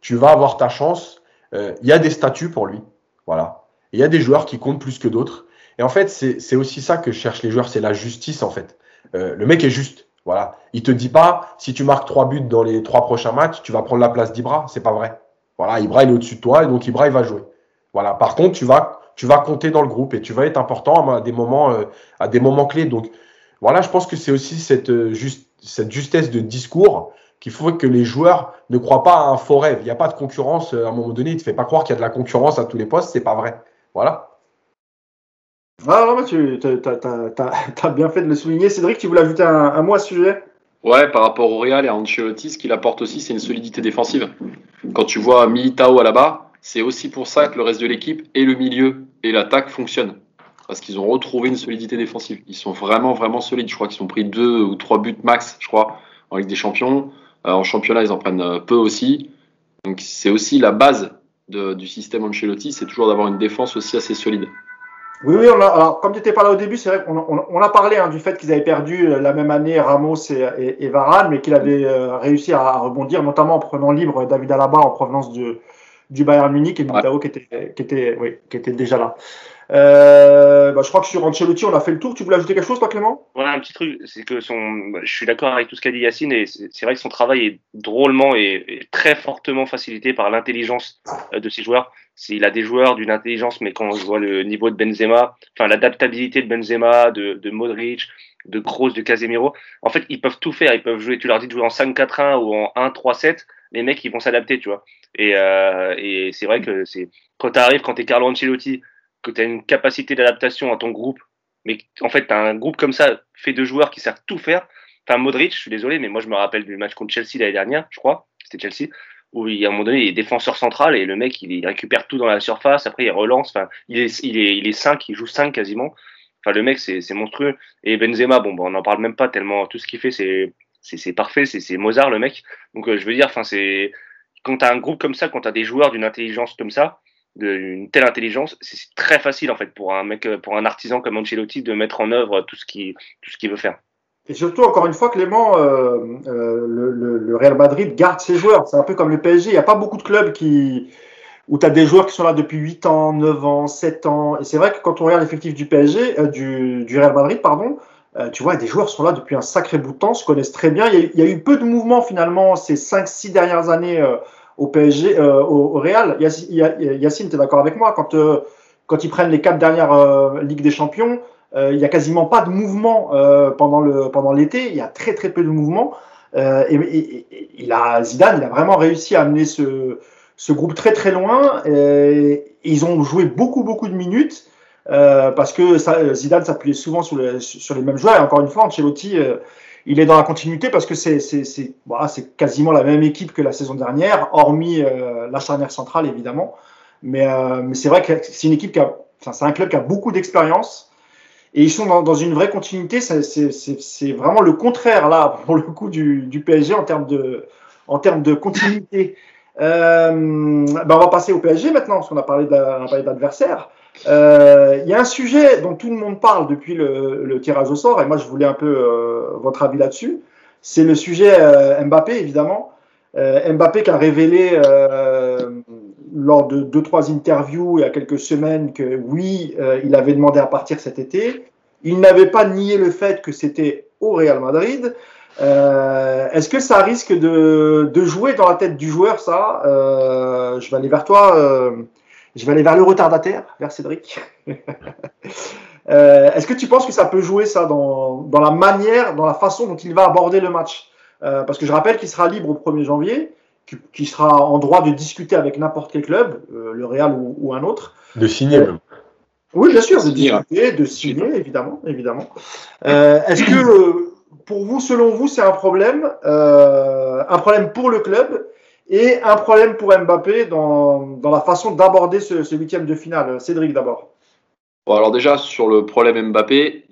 tu vas avoir ta chance. Euh, il y a des statuts pour lui. Voilà. Il y a des joueurs qui comptent plus que d'autres. Et en fait, c'est aussi ça que cherchent les joueurs, c'est la justice en fait. Euh, le mec est juste. Voilà. Il te dit pas si tu marques trois buts dans les trois prochains matchs, tu vas prendre la place d'Ibra. C'est pas vrai. Voilà, Ibra il est au-dessus de toi et donc Ibra il va jouer. Voilà. Par contre, tu vas tu vas compter dans le groupe et tu vas être important à des moments euh, à des moments clés. Donc voilà, je pense que c'est aussi cette juste cette justesse de discours qu'il faut que les joueurs ne croient pas à un faux rêve. Il n'y a pas de concurrence euh, à un moment donné. Il ne te fait pas croire qu'il y a de la concurrence à tous les postes. C'est pas vrai. Voilà. Ah, non, tu as, bien fait de le souligner. Cédric, tu voulais ajouter un, mot à ce sujet? Ouais, par rapport au Real et à Ancelotti, ce qu'il apporte aussi, c'est une solidité défensive. Quand tu vois Militao à la bas, c'est aussi pour ça que le reste de l'équipe et le milieu et l'attaque fonctionnent. Parce qu'ils ont retrouvé une solidité défensive. Ils sont vraiment, vraiment solides. Je crois qu'ils ont pris deux ou trois buts max, je crois, en Ligue des Champions. Euh, en championnat, ils en prennent euh, peu aussi. Donc c'est aussi la base de, du système Ancelotti, c'est toujours d'avoir une défense aussi assez solide. Oui, oui, on a, alors comme tu n'étais pas là au début, c'est vrai qu'on on, on, a parlé hein, du fait qu'ils avaient perdu euh, la même année Ramos et, et, et Varane, mais qu'il avait réussi à, rebondir, notamment en prenant libre David Alaba en provenance du, du Bayern Munich et Militao qui, était, qui, était, oui, qui était déjà là. Euh, bah, je crois que sur Ancelotti, on a fait le tour. Tu voulais ajouter quelque chose, toi, Clément? Ouais, un petit truc, c'est que son, je suis d'accord avec tout ce qu'a dit Yacine, et c'est vrai que son travail est drôlement et, très fortement facilité par l'intelligence euh, de ses joueurs. Il a des joueurs d'une intelligence, mais quand je vois le niveau de Benzema, enfin l'adaptabilité de Benzema, de, de Modric, de Kroos, de Casemiro, en fait, ils peuvent tout faire. Ils peuvent jouer, tu leur dis de jouer en 5-4-1 ou en 1-3-7, les mecs, ils vont s'adapter, tu vois. Et, euh, et c'est vrai que c'est quand tu arrives, quand tu es Carlo Ancelotti, que tu as une capacité d'adaptation à ton groupe, mais en fait, tu as un groupe comme ça, fait de joueurs qui savent tout faire. Enfin, Modric, je suis désolé, mais moi, je me rappelle du match contre Chelsea l'année dernière, je crois, c'était Chelsea, où il, à un moment donné, il est défenseur central et le mec, il, récupère tout dans la surface, après, il relance, enfin, il est, il est, il est 5, il joue 5 quasiment. Enfin, le mec, c'est monstrueux. Et Benzema, bon, bon on n'en parle même pas tellement, tout ce qu'il fait, c'est c'est parfait, c'est Mozart, le mec. Donc, euh, je veux dire, enfin, c'est quand tu as un groupe comme ça, quand tu as des joueurs d'une intelligence comme ça, d'une telle intelligence, c'est très facile en fait pour un mec, pour un artisan comme Ancelotti de mettre en œuvre tout ce qu'il veut faire. Et surtout, encore une fois, Clément, euh, euh, le, Real Madrid garde ses joueurs. C'est un peu comme le PSG. Il n'y a pas beaucoup de clubs où tu as des joueurs qui sont là depuis 8 ans, 9 ans, 7 ans. Et c'est vrai que quand on regarde l'effectif du PSG, euh, du, Real Madrid, pardon, euh, tu vois, des joueurs sont là depuis un sacré bout de temps, se connaissent très bien. Il y a, y a eu peu de mouvements finalement ces 5-6 dernières années euh, au PSG, au, au, Real. Yacine, tu es d'accord avec moi quand, quand ils prennent les quatre dernières Ligues des Champions, il n'y a quasiment pas de mouvement pendant le pendant l'été. Il y a très très peu de mouvements. Et, il a Zidane, il a vraiment réussi à amener ce ce groupe très très loin. Ils ont joué beaucoup beaucoup de minutes euh, parce que Zidane s'appuyait souvent sur, le, sur, les mêmes joueurs. Et encore une fois, Ancelotti, euh, il est dans la continuité parce que c'est voilà, quasiment la même équipe que la saison dernière, hormis euh, la charnière centrale évidemment. Mais, euh, mais c'est vrai que c'est une équipe qui a, enfin, c'est un club qui a beaucoup d'expérience. Et ils sont dans, dans, une vraie continuité. C'est vraiment le contraire là pour le coup du, PSG en termes de en termes de continuité. Euh, ben on va passer au PSG maintenant, parce qu'on a parlé d'adversaire. Euh, il y a un sujet dont tout le monde parle depuis le, tirage au sort, et moi je voulais un peu euh, votre avis là-dessus. C'est le sujet euh, Mbappé, évidemment. Mbappé qui a révélé lors de deux trois interviews il y a quelques semaines que oui, il avait demandé à partir cet été. Il n'avait pas nié le fait que c'était au Real Madrid. Est-ce que ça risque de, jouer dans la tête du joueur, ça? Je vais aller vers toi. Je vais aller vers le retardataire, vers Cédric. euh, Est-ce que tu penses que ça peut jouer ça dans, dans, la manière, dans la façon dont il va aborder le match? Euh, Parce que je rappelle qu'il sera libre au 1er janvier, qu'il sera en droit de discuter avec n'importe quel club, euh, le Real ou, ou, un autre. De signer même. Oui, bien sûr, de discuter, de signer, évidemment, évidemment. Est-ce que pour vous, selon vous, c'est un problème, euh, un problème pour le club? Et un problème pour Mbappé dans, dans la façon d'aborder ce, huitième de finale. Cédric d'abord. Bon, alors déjà sur le problème Mbappé,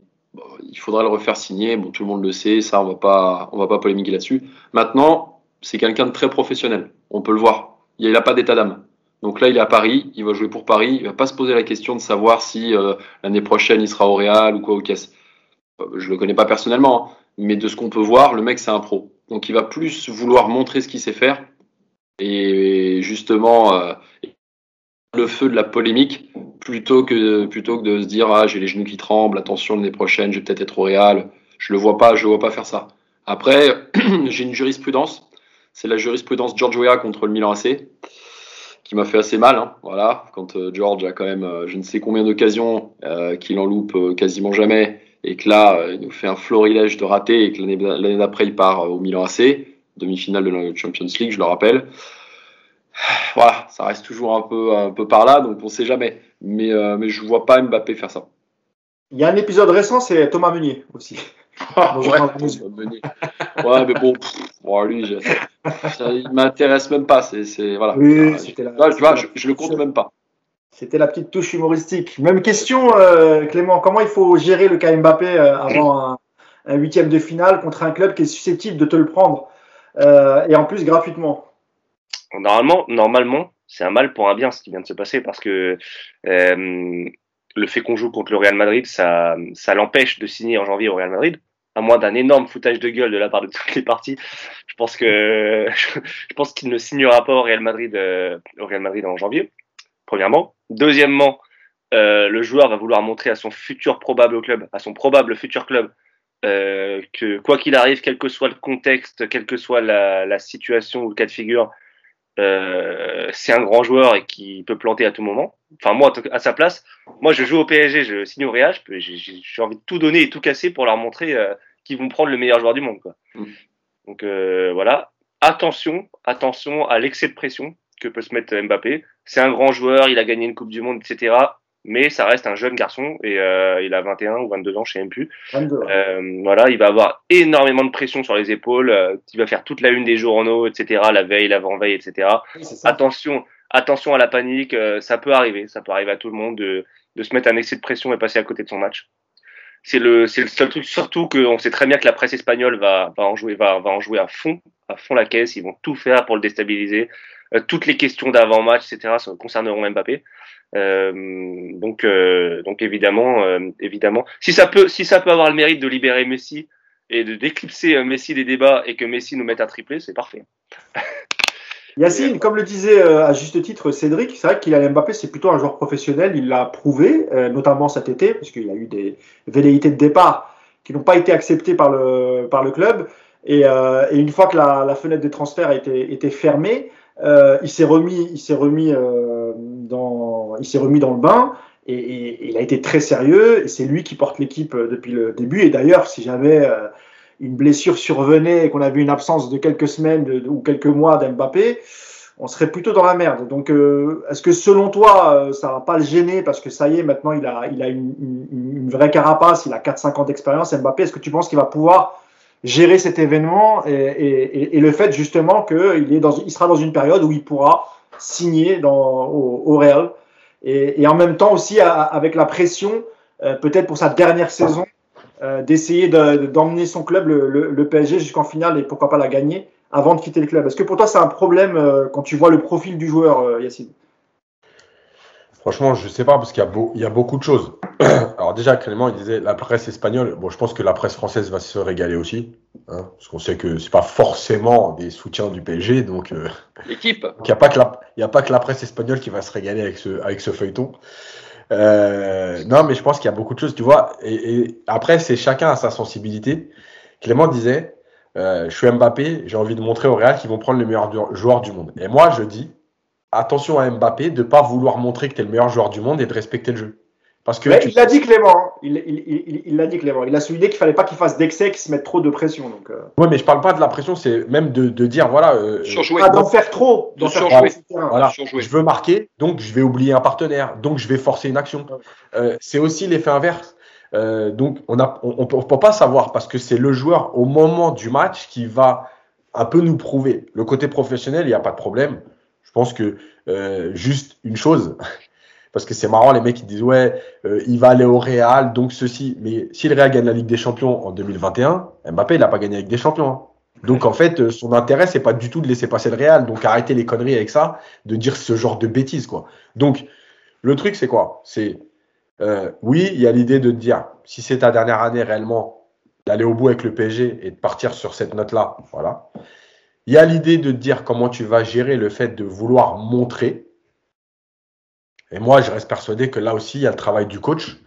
il faudra le refaire signer. Bon, tout le monde le sait, ça on va pas, on va pas polémiquer là-dessus. Maintenant, c'est quelqu'un de très professionnel. On peut le voir. Il n'a pas d'état d'âme. Donc là, il est à Paris, il va jouer pour Paris. Il va pas se poser la question de savoir si euh, l'année prochaine il sera au Real ou quoi au caisse. Je le connais pas personnellement, hein mais de ce qu'on peut voir, le mec c'est un pro. Donc il va plus vouloir montrer ce qu'il sait faire et justement euh, le feu de la polémique plutôt que plutôt que de se dire ah j'ai les genoux qui tremblent, attention l'année prochaine je vais peut-être être au Real. Je le vois pas, je le vois pas faire ça. Après j'ai une jurisprudence, c'est la jurisprudence George Weah contre le Milan AC qui m'a fait assez mal. Hein, voilà, quand euh, George a quand même euh, je ne sais combien d'occasions euh, qu'il en loupe quasiment jamais et que là, il nous fait un florilège de ratés et que l'année d'après, il part au Milan AC, demi-finale de la Champions League, je le rappelle. Voilà, ça reste toujours un peu, un peu par là, donc on ne sait jamais. Mais, euh, mais je ne vois pas Mbappé faire ça. Il y a un épisode récent, c'est Thomas Meunier aussi. Ah, ouais, ouais, mais bon, pff, bon lui, je, ça, il m'intéresse même pas. C'est, voilà. Oui, là. tu vois, je, je le compte même pas. C'était la petite touche humoristique. Même question, euh, Clément, comment il faut gérer le cas Mbappé euh, avant un, huitième de finale contre un club qui est susceptible de te le prendre? Euh, et en plus gratuitement Normalement, normalement, c'est un mal pour un bien ce qui vient de se passer parce que euh, le fait qu'on joue contre le Real Madrid, ça, ça l'empêche de signer en janvier au Real Madrid, à moins d'un énorme foutage de gueule de la part de toutes les parties. Je pense que je pense qu'il ne signera pas au Real Madrid au Real Madrid en janvier premièrement. Deuxièmement, euh, le joueur va vouloir montrer à son futur probable club, à son probable futur club, euh, que quoi qu'il arrive, quel que soit le contexte, quelle que soit la, la situation ou le cas de figure, euh, c'est un grand joueur et qui peut planter à tout moment. Enfin, moi, à sa place, moi, je joue au PSG, je signe au Real, j'ai envie de tout donner et tout casser pour leur montrer euh, qu'ils vont prendre le meilleur joueur du monde. Quoi. Mm. Donc euh, voilà, attention, attention à l'excès de pression que peut se mettre Mbappé. C'est un grand joueur, il a gagné une Coupe du Monde, etc. Mais ça reste un jeune garçon et euh, il a 21 ou 22 ans, je sais même plus. 22, ouais. euh, voilà, il va avoir énormément de pression sur les épaules. Euh, il va faire toute la une des journaux, etc. La veille, l'avant-veille, etc. Oui, attention, attention à la panique. Euh, ça peut arriver, ça peut arriver à tout le monde de, de se mettre un excès de pression et passer à côté de son match. C'est le, c'est le seul truc, surtout qu'on sait très bien que la presse espagnole va, va en jouer, va, va en jouer à fond, à fond la caisse. Ils vont tout faire pour le déstabiliser. Euh, toutes les questions d'avant-match, etc., concerneront Mbappé. Euh, donc, euh, donc évidemment, euh, évidemment, si ça peut, si ça peut avoir le mérite de libérer Messi et de d'éclipser Messi des débats et que Messi nous mette un triplé, c'est parfait. Yacine, comme le disait à juste titre Cédric, c'est vrai qu'il a Mbappé, c'est plutôt un joueur professionnel. Il l'a prouvé, notamment cet été, parce qu'il a eu des velléités de départ qui n'ont pas été acceptées par le, par le club. Et, une fois que la, fenêtre des transferts a été, fermée, il s'est remis, il s'est remis dans, il s'est remis dans le bain. Et, il a été très sérieux. C'est lui qui porte l'équipe euh, depuis le début. Et d'ailleurs, si jamais euh, une blessure survenait et qu'on avait une absence de quelques semaines ou quelques mois d'Mbappé, on serait plutôt dans la merde. Donc, euh, est-ce que selon toi, ça va pas le gêner parce que ça y est, maintenant il a, une, vraie carapace, il a 4-5 ans d'expérience, Mbappé. Est-ce que tu penses qu'il va pouvoir gérer cet événement et, le fait justement qu'il sera dans une période où il pourra signer au Real? Et, et, en même temps aussi avec la pression, euh, peut-être pour sa dernière saison, euh, d'essayer d'emmener de, son club, le, le, le PSG, jusqu'en finale et pourquoi pas la gagner avant de quitter le club. Est-ce que pour toi c'est un problème euh, quand tu vois le profil du joueur, euh, Yacine? Franchement, je sais pas parce qu'il y, y, a beaucoup de choses. Alors déjà, Clément, il disait la presse espagnole. Bon, je pense que la presse française va se régaler aussi, hein, parce qu'on sait que c'est pas forcément des soutiens du PSG, donc euh, l'équipe. Il n'y a pas que la, il y a pas que la presse espagnole qui va se régaler avec ce, avec ce feuilleton. Euh, non, mais je pense qu'il y a beaucoup de choses, tu vois. Et, et après, c'est chacun à sa sensibilité. Clément disait, euh, je suis Mbappé, j'ai envie de montrer au Real qu'ils vont prendre les meilleurs joueurs du monde. Et moi, je dis, attention à Mbappé de ne pas vouloir montrer que tu es le meilleur joueur du monde et de respecter le jeu. Parce que Mais il l'a dit Clément, il l'a il, il, dit Clément. Il a souligné qu'il fallait pas qu'il fasse d'excès, qu'il se mette trop de pression. Donc, euh... Oui, mais je parle pas de la pression, c'est même de, de, dire voilà. Euh, ah, d'en faire trop, d'en faire surjouer. Voilà. Surjouer. Je veux marquer, donc je vais oublier un partenaire, donc je vais forcer une action. Euh, c'est aussi l'effet inverse. Euh, donc on a, on, on peut pas savoir parce que c'est le joueur au moment du match qui va un peu nous prouver. Le côté professionnel, il n'y a pas de problème. Je pense que euh, juste une chose, parce que c'est marrant, les mecs qui disent ouais, euh, il va aller au Real, donc ceci. Mais si le Real gagne la Ligue des Champions en 2021, Mbappé, il n'a pas gagné la Ligue des Champions. Hein. Donc en fait, son intérêt, c'est pas du tout de laisser passer le Real. Donc arrêtez les conneries avec ça, de dire ce genre de bêtises, quoi. Donc le truc, c'est quoi? C'est euh, oui, il y a l'idée de te dire, si c'est ta dernière année réellement, d'aller au bout avec le PSG et de partir sur cette note-là, voilà. Il y a l'idée de dire comment tu vas gérer le fait de vouloir montrer. Et moi, je reste persuadé que là aussi, il y a le travail du coach,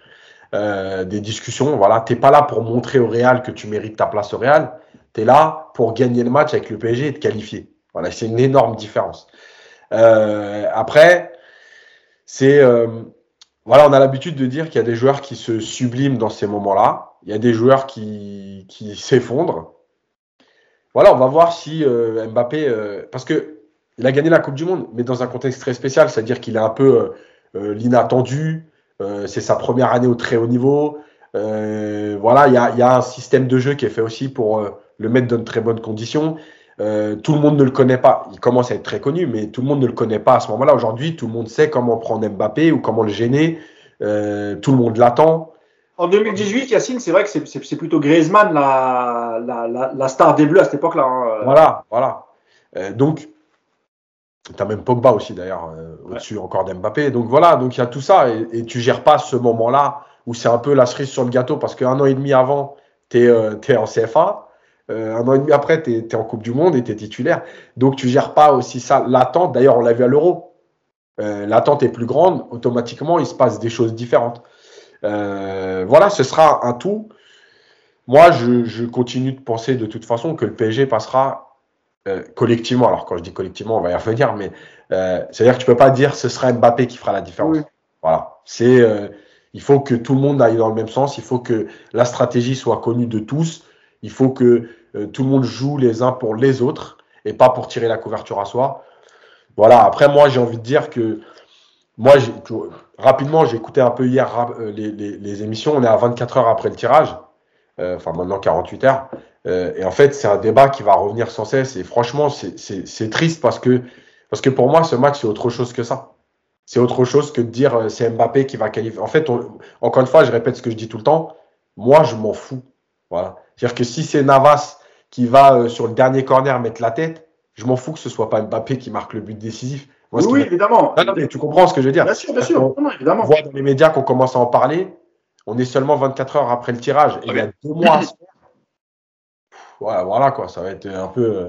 euh, des discussions. Voilà, t'es pas là pour montrer au Real que tu mérites ta place au Real. Tu es là pour gagner le match avec le PSG et te qualifier. Voilà, c'est une énorme différence. Euh, après, c'est euh, voilà, on a l'habitude de dire qu'il y a des joueurs qui se subliment dans ces moments-là. Il y a des joueurs qui s'effondrent. Voilà, on va voir si euh, Mbappé, euh, parce que il a gagné la Coupe du Monde, mais dans un contexte très spécial, c'est-à-dire qu'il est un peu euh, l'inattendu. c'est sa première année au très haut niveau. voilà, il y a, y a, un système de jeu qui est fait aussi pour le mettre dans de très bonnes conditions. tout le monde ne le connaît pas. Il commence à être très connu, mais tout le monde ne le connaît pas à ce moment-là. Aujourd'hui, tout le monde sait comment prendre Mbappé ou comment le gêner. tout le monde l'attend. En 2018, Yacine, c'est vrai que c'est plutôt Griezmann la, la, la, la, star des Bleus à cette époque-là. Hein. Voilà, voilà. Euh, donc, tu as même Pogba aussi d'ailleurs, euh, ouais. au-dessus encore d'Mbappé. Donc voilà, donc il y a tout ça et, et tu gères pas ce moment-là où c'est un peu la cerise sur le gâteau parce qu'un an et demi avant, tu es, euh, es, en CFA. un an et demi après, tu es, es, en Coupe du Monde et tu es titulaire. Donc tu gères pas aussi ça. L'attente, d'ailleurs, on l'a vu à l'Euro. L'attente est plus grande, automatiquement, il se passe des choses différentes. Euh, voilà, ce sera un tout. Moi, je, je, continue de penser de toute façon que le PSG passera euh, collectivement. Alors, quand je dis collectivement, on va y revenir, mais euh, c'est-à-dire que tu peux pas dire ce sera Mbappé qui fera la différence. Oui. Voilà. C'est, il faut que tout le monde aille dans le même sens. Il faut que la stratégie soit connue de tous. Il faut que tout le monde joue les uns pour les autres et pas pour tirer la couverture à soi. Voilà. Après, moi, j'ai envie de dire que moi, rapidement, j'ai écouté un peu hier euh, les, les, émissions. On est à 24 heures après le tirage, euh, enfin maintenant 48 heures. Euh, et en fait, c'est un débat qui va revenir sans cesse. Et franchement, c'est triste parce que, parce que pour moi, ce match, c'est autre chose que ça. C'est autre chose que de dire euh, c'est Mbappé qui va qualifier. En fait, on, encore une fois, je répète ce que je dis tout le temps. Moi, je m'en fous. Voilà. C'est-à-dire que si c'est Navas qui va euh, sur le dernier corner mettre la tête, je m'en fous que ce soit pas Mbappé qui marque le but décisif. Moi, oui, oui évidemment. Non, non, mais tu comprends ce que je veux dire. Bien sûr, bien sûr. On, non, évidemment. on voit dans les médias qu'on commence à en parler. On est seulement 24 heures après le tirage. Et il y a deux mois voilà, quoi, ça va être un peu. Euh,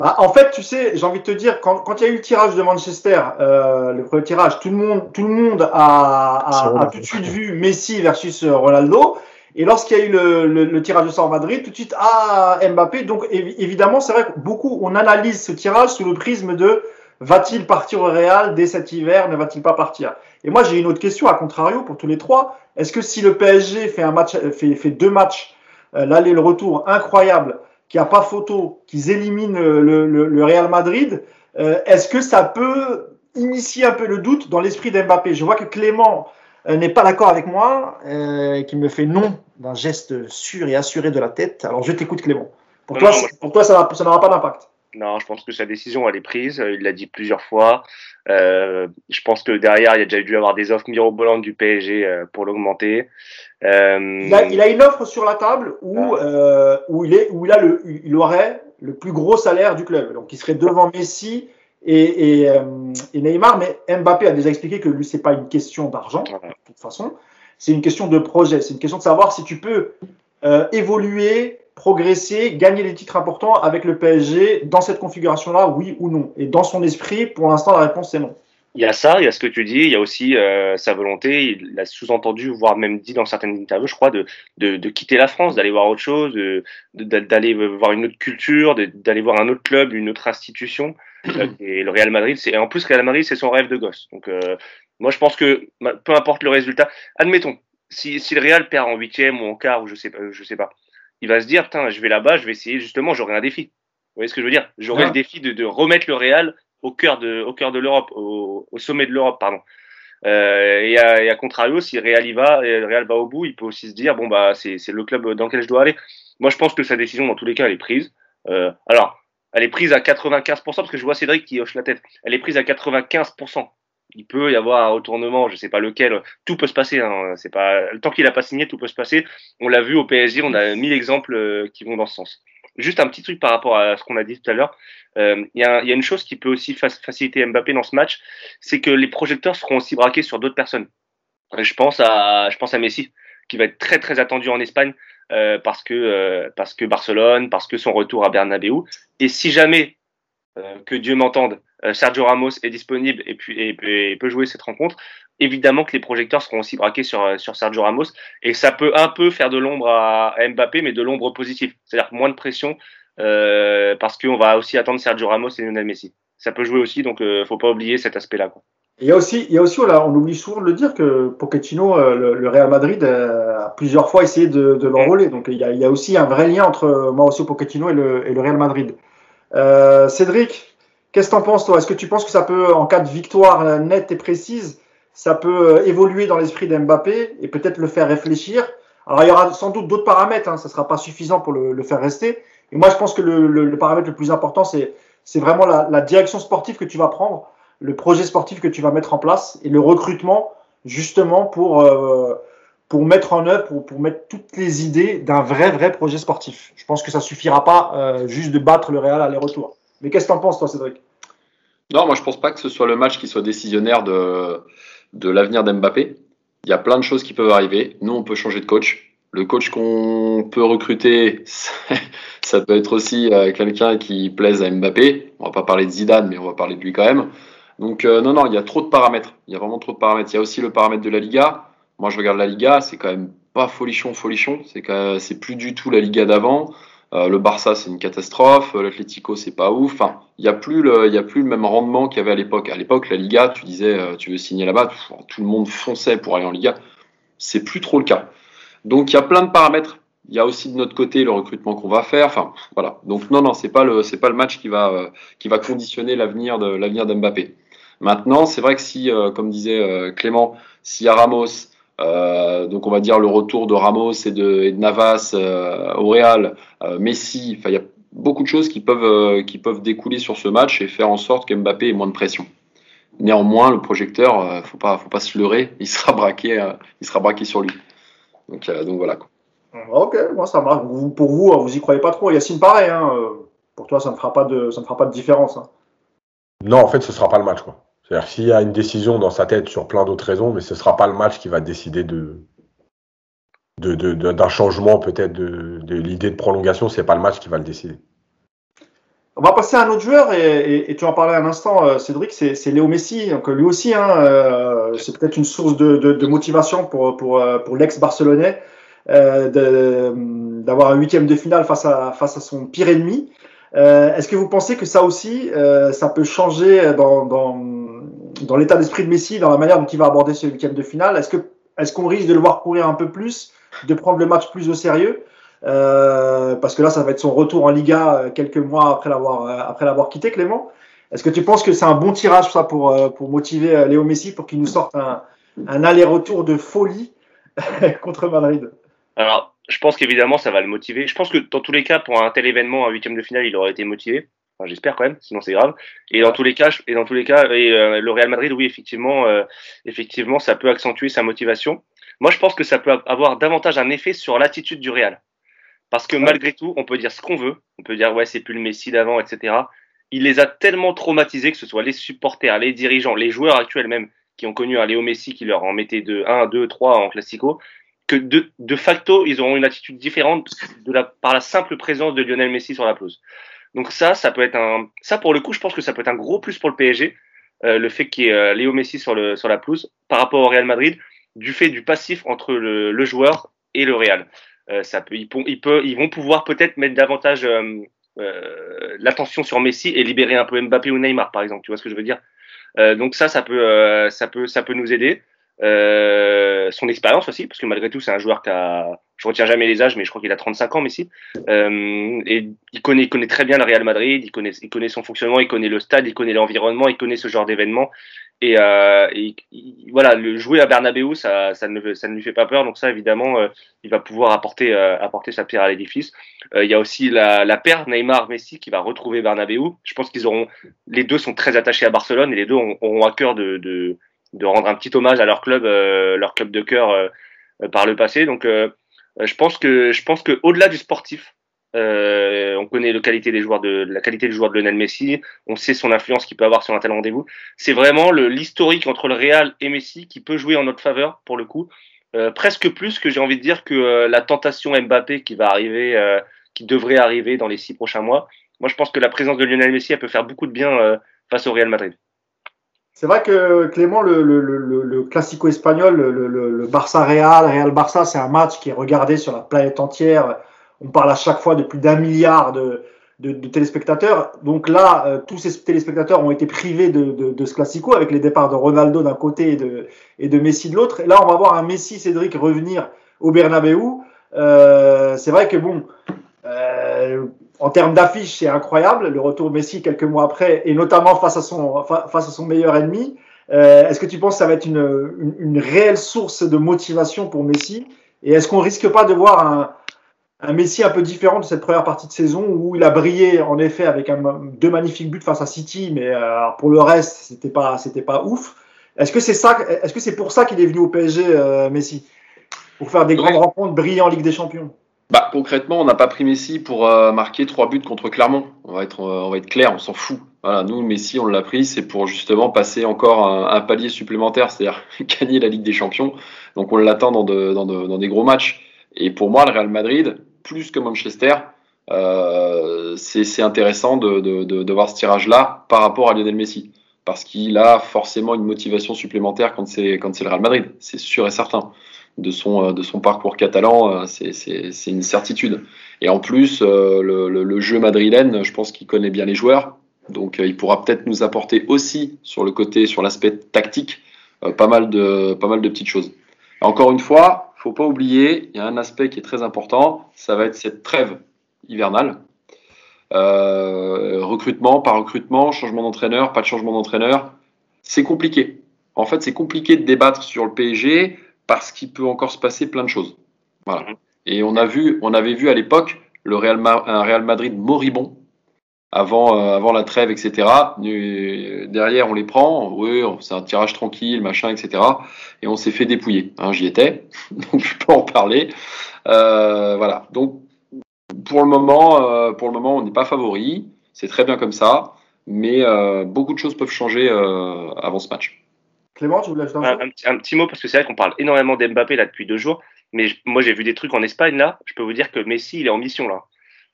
bah, en fait, tu sais, j'ai envie de te dire, quand, il y a eu le tirage de Manchester, euh, le premier tirage, tout le monde, tout le monde a, tout de suite vu Messi versus Ronaldo. Et lorsqu'il y a eu le, tirage de San Madrid, tout de suite, ah, Mbappé. Donc, évidemment, c'est vrai que beaucoup, on analyse ce tirage sous le prisme de va-t-il partir au Real dès cet hiver, ne va-t-il pas partir? Et moi, j'ai une autre question, à contrario, pour tous les trois. Est-ce que si le PSG fait, un match, fait, fait deux matchs, euh, l'aller le retour incroyable, qu'il n'y a pas photo, qu'ils éliminent le, le, Real Madrid, euh, est-ce que ça peut initier un peu le doute dans l'esprit d'Mbappé? Je vois que Clément euh, n'est pas d'accord avec moi, euh, qui me fait non d'un geste sûr et assuré de la tête. Alors je t'écoute Clément. Pour toi, pour toi, ça n'aura pas d'impact. Non, je pense que sa décision, elle est prise. Euh, il l'a dit plusieurs fois. Euh, je pense que derrière, il y a déjà dû avoir des offres mirobolantes du PSG euh, pour l'augmenter. Euh, il, a, il, a, une offre sur la table où, euh, où, il, est, où il, a le, il aurait le plus gros salaire du club. Donc, il serait devant Messi et, et, et Neymar. Mais Mbappé a déjà expliqué que lui, c'est pas une question d'argent, de toute façon. C'est une question de projet. C'est une question de savoir si tu peux évoluer progresser, gagner des titres importants avec le PSG dans cette configuration-là, oui ou non Et dans son esprit, pour l'instant, la réponse est non. Il y a ça, il y a ce que tu dis, il y a aussi euh, sa volonté, il l'a sous-entendu, voire même dit dans certaines interviews, je crois, de, de, de quitter la France, d'aller voir autre chose, d'aller voir une autre culture, d'aller voir un autre club, une autre institution. Euh, et le Real Madrid, c'est en plus Real Madrid, c'est son rêve de gosse. Donc euh, moi, je pense que peu importe le résultat, admettons, si, si le Real perd en huitième ou en quart ou je sais pas, je sais pas, il va se dire, putain, je vais là-bas, je vais essayer justement, j'aurai un défi. Vous voyez ce que je veux dire? J'aurai le défi de, de, remettre le Real au cœur de, au cœur de l'Europe, au, au, sommet de l'Europe, pardon. Euh, et, à, et, à, contrario, si Real y va, et Real va au bout, il peut aussi se dire, bon bah c'est le club dans lequel je dois aller. Moi, je pense que sa décision, dans tous les cas, elle est prise. Euh, alors, elle est prise à 95% parce que je vois Cédric qui hoche la tête. Elle est prise à 95% il peut y avoir un retournement, je sais pas lequel. Tout peut se passer. Hein. C'est pas tant qu'il a pas signé, tout peut se passer. On l'a vu au PSG, on a mille exemples euh, qui vont dans ce sens. Juste un petit truc par rapport à ce qu'on a dit tout à l'heure. Euh, il y, a, y, a, une chose qui peut aussi faciliter Mbappé dans ce match, c'est que les projecteurs seront aussi braqués sur d'autres personnes. Je pense à, je pense à Messi, qui va être très très attendu en Espagne euh, parce que euh, parce que Barcelone, parce que son retour à Bernabeu. Et si jamais euh, que Dieu m'entende, euh, Sergio Ramos est disponible et, peut jouer cette rencontre, évidemment que les projecteurs seront aussi braqués sur, euh, Sergio Ramos et ça peut un peu faire de l'ombre à, Mbappé, mais de l'ombre positive, c'est-à-dire moins de pression euh, parce qu'on va aussi attendre Sergio Ramos et Lionel Messi. Ça peut jouer aussi, donc euh, faut pas oublier cet aspect-là. Il y a aussi, il y a aussi on, oublie souvent de le dire que Pochettino, le, Real Madrid, a plusieurs fois essayé de, l'enrôler. Donc il y, a, il y, a, aussi un vrai lien entre Mauricio Pochettino et le, et le Real Madrid. Euh, Cédric, qu'est-ce que tu en penses toi? Est-ce que tu penses que ça peut, en cas de victoire nette et précise, ça peut euh, évoluer dans l'esprit d'Mbappé et peut-être le faire réfléchir? Alors il y aura sans doute d'autres paramètres, hein, ça ne sera pas suffisant pour le, le, faire rester. Et moi je pense que le, le, paramètre le plus important, c'est, c'est vraiment la, la, direction sportive que tu vas prendre, le projet sportif que tu vas mettre en place et le recrutement justement pour... Euh, pour mettre en œuvre, pour, pour mettre toutes les idées d'un vrai, vrai projet sportif. Je pense que ça suffira pas euh, juste de battre le Real aller-retour. Mais qu'est-ce que tu en penses, toi, Cédric? Non, moi, je pense pas que ce soit le match qui soit décisionnaire de, de l'avenir d'Mbappé. Il y a plein de choses qui peuvent arriver. Nous, on peut changer de coach. Le coach qu'on peut recruter, ça peut être aussi euh, quelqu'un qui plaise à Mbappé. On va pas parler de Zidane, mais on va parler de lui quand même. Donc, euh, non, non, il y a trop de paramètres. Il y a vraiment trop de paramètres. Il y a aussi le paramètre de la Liga. Moi, je regarde la Liga, c'est quand même pas folichon, folichon. C'est c'est plus du tout la Liga d'avant. Euh, le Barça, c'est une catastrophe. L'Atlético, c'est pas ouf. Enfin, il y a plus le, y a plus le même rendement qu'il y avait à l'époque. À l'époque, la Liga, tu disais, euh, tu veux signer là-bas, tout le monde fonçait pour aller en Liga. C'est plus trop le cas. Donc, il y a plein de paramètres. Il y a aussi de notre côté le recrutement qu'on va faire. Enfin, voilà. Donc, non, non, c'est pas le, c'est pas le match qui va, euh, qui va conditionner l'avenir de l'avenir d'Mbappé. Maintenant, c'est vrai que si, comme disait Clément, si à Ramos, euh, donc on va dire le retour de Ramos et de, Navas euh, au Real, euh, Messi, enfin il y a beaucoup de choses qui peuvent, qui peuvent découler sur ce match et faire en sorte qu'Mbappé ait moins de pression. Néanmoins, le projecteur, faut pas, faut pas se leurrer, il sera braqué, il sera braqué sur lui. Donc, donc voilà. Ok, moi ça marche. pour vous, vous y croyez pas trop. Yacine, pareil. Hein, pour toi, ça ne fera pas de, ça ne fera pas de différence. Hein. Non, en fait, ce sera pas le match. Quoi. S'il y a une décision dans sa tête sur plein d'autres raisons, mais ce ne sera pas le match qui va décider de, d'un changement peut-être de, l'idée de prolongation, c'est pas le match qui va le décider. On va passer à un autre joueur, et, tu en parlais un instant, euh, Cédric, c'est Léo Messi. Donc lui aussi, hein, euh, c'est peut-être une source de, motivation pour, pour, pour l'ex-barcelonais d'avoir un huitième de finale face à, face à son pire ennemi. Est-ce que vous pensez que ça aussi, ça peut changer dans, dans l'état d'esprit de Messi, dans la manière dont il va aborder ce huitième de finale Est-ce que est-ce qu'on risque de le voir courir un peu plus, de prendre le match plus au sérieux? Euh, Parce que là, ça va être son retour en Liga euh, quelques mois après l'avoir euh, après l'avoir quitté, Clément. Est-ce que tu penses que c'est un bon tirage ça pour pour motiver Léo Messi pour qu'il nous sorte un, un aller-retour de folie contre Madrid? Alors, je pense qu'évidemment, ça va le motiver. Je pense que dans tous les cas, pour un tel événement, un huitième de finale, il aurait été motivé j'espère quand même, sinon c'est grave. Et dans tous les cas, et dans tous les cas, et euh, le Real Madrid, oui, effectivement, euh, effectivement, ça peut accentuer sa motivation. Moi, je pense que ça peut avoir davantage un effet sur l'attitude du Real, parce que malgré tout, on peut dire ce qu'on veut, on peut dire ouais, c'est plus le Messi d'avant, etc. Il les a tellement traumatisés, que ce soit les supporters, les dirigeants, les joueurs actuels même, qui ont connu un Léo Messi qui leur en mettait de 1, 2, 3 en classico, que de, de facto, ils auront une attitude différente de la, par la simple présence de Lionel Messi sur la pelouse. Donc ça, ça peut être un, ça pour le coup, je pense que ça peut être un gros plus pour le PSG, euh, le fait qu'il y ait euh, Léo Messi sur le sur la pelouse par rapport au Real Madrid, du fait du passif entre le, le joueur et le Real. Euh, ça peut, ils, ils, vont pouvoir peut-être mettre davantage euh, euh, l'attention sur Messi et libérer un peu Mbappé ou Neymar, par exemple. Tu vois ce que je veux dire? Donc ça, ça peut, ça peut, ça peut nous aider. Son expérience aussi, parce que malgré tout, c'est un joueur qui a, je retiens jamais les âges, mais je crois qu'il a 35 ans, Messi. Euh, et il connaît, il connaît très bien le Real Madrid, il connaît, il connaît son fonctionnement, il connaît le stade, il connaît l'environnement, il connaît ce genre d'événement. Et, euh, voilà, le jouer à Bernabeu, ça, ça, ne, lui fait pas peur. Donc ça, évidemment, euh, il va pouvoir apporter, euh, apporter sa pierre à l'édifice. Euh, il y a aussi la, la paire Neymar-Messi qui va retrouver Bernabeu. Je pense qu'ils auront, les deux sont très attachés à Barcelone et les deux auront, à cœur de, de, de, rendre un petit hommage à leur club, leur club de cœur par le passé. Donc euh, je pense que je pense que au-delà du sportif, euh, on connaît la qualité des joueurs de la qualité des joueurs de Lionel Messi, on sait son influence qu'il peut avoir sur un tel rendez-vous. C'est vraiment l'historique entre le Real et Messi qui peut jouer en notre faveur pour le coup, euh, presque plus que j'ai envie de dire que euh, la tentation Mbappé qui va arriver, euh, qui devrait arriver dans les six prochains mois. Moi, je pense que la présence de Lionel Messi elle peut faire beaucoup de bien face au Real Madrid. C'est vrai que Clément, le, le, le, le classico espagnol, le, Barça-Real, Real-Barça, c'est un match qui est regardé sur la planète entière. On parle à chaque fois de plus d'un milliard de, de, de, téléspectateurs. Donc là, euh, tous ces téléspectateurs ont été privés de, de, de ce classico avec les départs de Ronaldo d'un côté et de, et de Messi de l'autre. Là, on va voir un Messi Cédric revenir au Bernabeu. Euh, c'est vrai que bon, euh, en termes d'affiche, c'est incroyable. Le retour de Messi quelques mois après, et notamment face à son, face à son meilleur ennemi. Euh, est-ce que tu penses que ça va être une, une, une, réelle source de motivation pour Messi? Et est-ce qu'on risque pas de voir un, un, Messi un peu différent de cette première partie de saison où il a brillé en effet avec un, deux magnifiques buts face à City, mais euh, pour le reste, c'était pas, c'était pas ouf. Est-ce que c'est ça Est-ce que c'est pour ça qu'il est venu au PSG, euh, Messi, pour faire des grandes rencontres, briller en Ligue des Champions bah, concrètement, on n'a pas pris Messi pour euh, marquer trois buts contre Clermont. On va être, euh, on va être clair, on s'en fout. Voilà, nous, Messi, on l'a pris, c'est pour justement passer encore un, palier supplémentaire, c'est-à-dire gagner la Ligue des Champions. Donc, on l'attend dans, de, dans, de, dans, des gros matchs. Et pour moi, le Real Madrid, plus que Manchester, euh, c'est intéressant de, de, voir ce tirage-là par rapport à Lionel Messi. Parce qu'il a forcément une motivation supplémentaire quand c'est le Real Madrid, c'est sûr et certain de son, euh, de son parcours catalan, euh, c'est une certitude. Et en plus, euh, le, jeu madrilène, je pense qu'il connaît bien les joueurs. Donc il pourra peut-être nous apporter aussi sur le côté, sur l'aspect tactique, pas, mal de, pas mal de petites choses. Encore une fois, faut pas oublier, il y a un aspect qui est très important, ça va être cette trêve hivernale. Recrutement, pas recrutement, changement d'entraîneur, pas de changement d'entraîneur. C'est compliqué. En fait, c'est compliqué de débattre sur le PSG parce qu'il peut encore se passer plein de choses. Voilà. Mhm. Et on a vu, on avait vu à l'époque le Real, un Real Madrid moribond avant, euh, avant la trêve, etc. derrière, on les prend, oui, c'est un tirage tranquille, machin, etc. Et on s'est fait dépouiller. Hein, J'y étais, donc je peux en parler. Euh, voilà. Donc pour le moment, euh, pour le moment, on n'est pas favori. C'est très bien comme ça, mais euh, beaucoup de choses peuvent changer euh, avant ce match. Clément, tu voulais un, un, un, petit mot parce que c'est vrai qu'on parle énormément d'Mbappé là depuis deux jours. Mais moi, j'ai vu des trucs en Espagne là. Je peux vous dire que Messi, il est en mission là.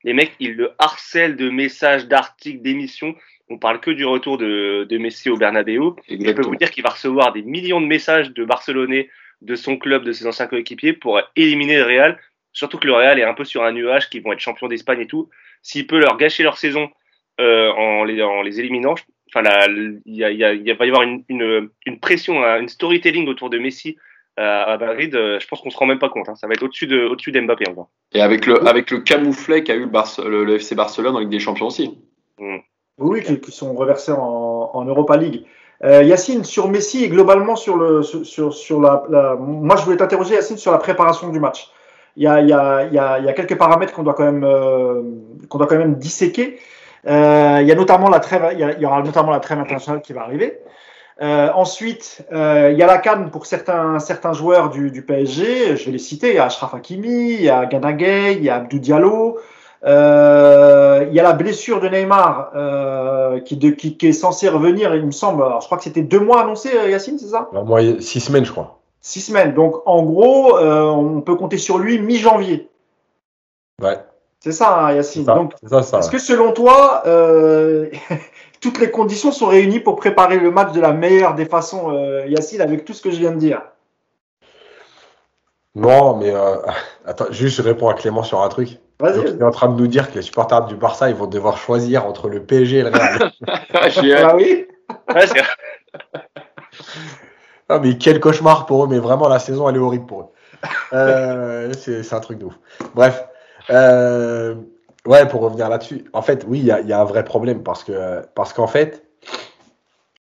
Les mecs, ils le harcèlent de messages, d'articles, d'émissions. On parle que du retour de, de Messi au Bernabeu. je peux vous dire qu'il va recevoir des millions de messages de Barcelonais, de son club, de ses anciens coéquipiers pour éliminer le Real. Surtout que le Real est un peu sur un nuage, qu'ils vont être champions d'Espagne et tout. S'il peut leur gâcher leur saison euh, en, les, en les éliminant, enfin, il y, a, y, a, y va y avoir une, une, une pression, une storytelling autour de Messi euh, à Madrid, euh, je pense qu'on se rend même pas compte. Hein. Ça va être au-dessus de, au-dessus d'Mbappé encore. Et avec le, avec le camouflet qu'a eu le, le, FC Barcelone en Ligue des Champions aussi. Mm. Oui, qui, qui, sont reversés en, en Europa League. Euh, Yacine, sur Messi et globalement sur le sur, sur la, la, moi je voulais t'interroger Yacine sur la préparation du match. Il y a, il y a, il y a, il y a quelques paramètres qu'on doit quand même euh, qu'on doit quand même disséquer. Euh, il y a notamment la trêve, il y, a, il y, aura notamment la trêve internationale qui va arriver. Euh, ensuite, euh, il y a la canne pour certains, certains joueurs du, du, PSG. Je vais les citer. Il y a Ashraf Hakimi, il y a Gana Gueye, il y a Abdou Diallo. Euh, il y a la blessure de Neymar qui, de, qui, qui, est censée revenir, il me semble. Alors, je crois que c'était deux mois annoncé, Yacine, c'est ça? Moi, six semaines, je crois. Six semaines. Donc, en gros, on peut compter sur lui mi-janvier. Ouais. C'est ça, hein, Yacine. Ça, Donc, est-ce que selon toi, euh, toutes les conditions sont réunies pour préparer le match de la meilleure des façons, euh, Yacine, avec tout ce que je viens de dire? Non, mais euh, attends, juste je réponds à Clément sur un truc. Vas-y. Il est en train de nous dire que les supporters du Barça, ils vont devoir choisir entre le PSG et le Real. ah oui? Ouais, c'est non, mais quel cauchemar pour eux, mais vraiment la saison, elle est horrible pour eux. Euh, c'est un truc de ouf. Bref. Euh, ouais, pour revenir là-dessus. En fait, oui, il y, a un vrai problème parce que parce qu'en fait,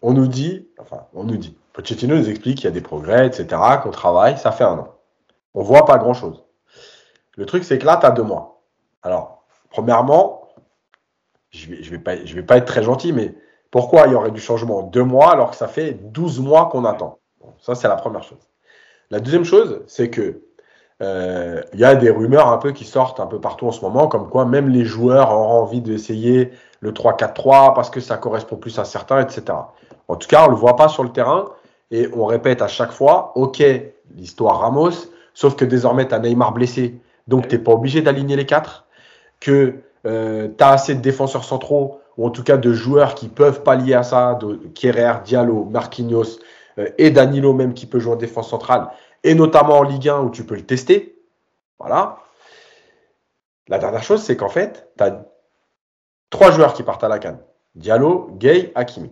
on nous dit, enfin, on nous dit, Pochettino nous explique qu'il y a des progrès, etc., qu'on travaille, ça fait un an. On voit pas grand-chose. Le truc, c'est que là, tu as deux mois. Alors, premièrement, je vais, vais pas, je vais pas être très gentil, mais pourquoi il y aurait du changement en deux mois alors que ça fait 12 mois qu'on attend? Ça, c'est la première chose. La deuxième chose, c'est que il euh, y a des rumeurs un peu qui sortent un peu partout en ce moment, comme quoi même les joueurs auront envie d'essayer le 3-4-3 parce que ça correspond plus à certains, etc. En tout cas, on le voit pas sur le terrain et on répète à chaque fois, ok, l'histoire Ramos, sauf que désormais tu as Neymar blessé, donc tu n'es pas obligé d'aligner les quatre, que euh, tu as assez de défenseurs centraux ou en tout cas de joueurs qui peuvent pallier à ça, de Kerrer, Diallo, Marquinhos euh, et Danilo même qui peut jouer en défense centrale et notamment en Ligue 1 où tu peux le tester. Voilà. La dernière chose, c'est qu'en fait, tu as trois joueurs qui partent à la canne. Diallo, Gay, Hakimi.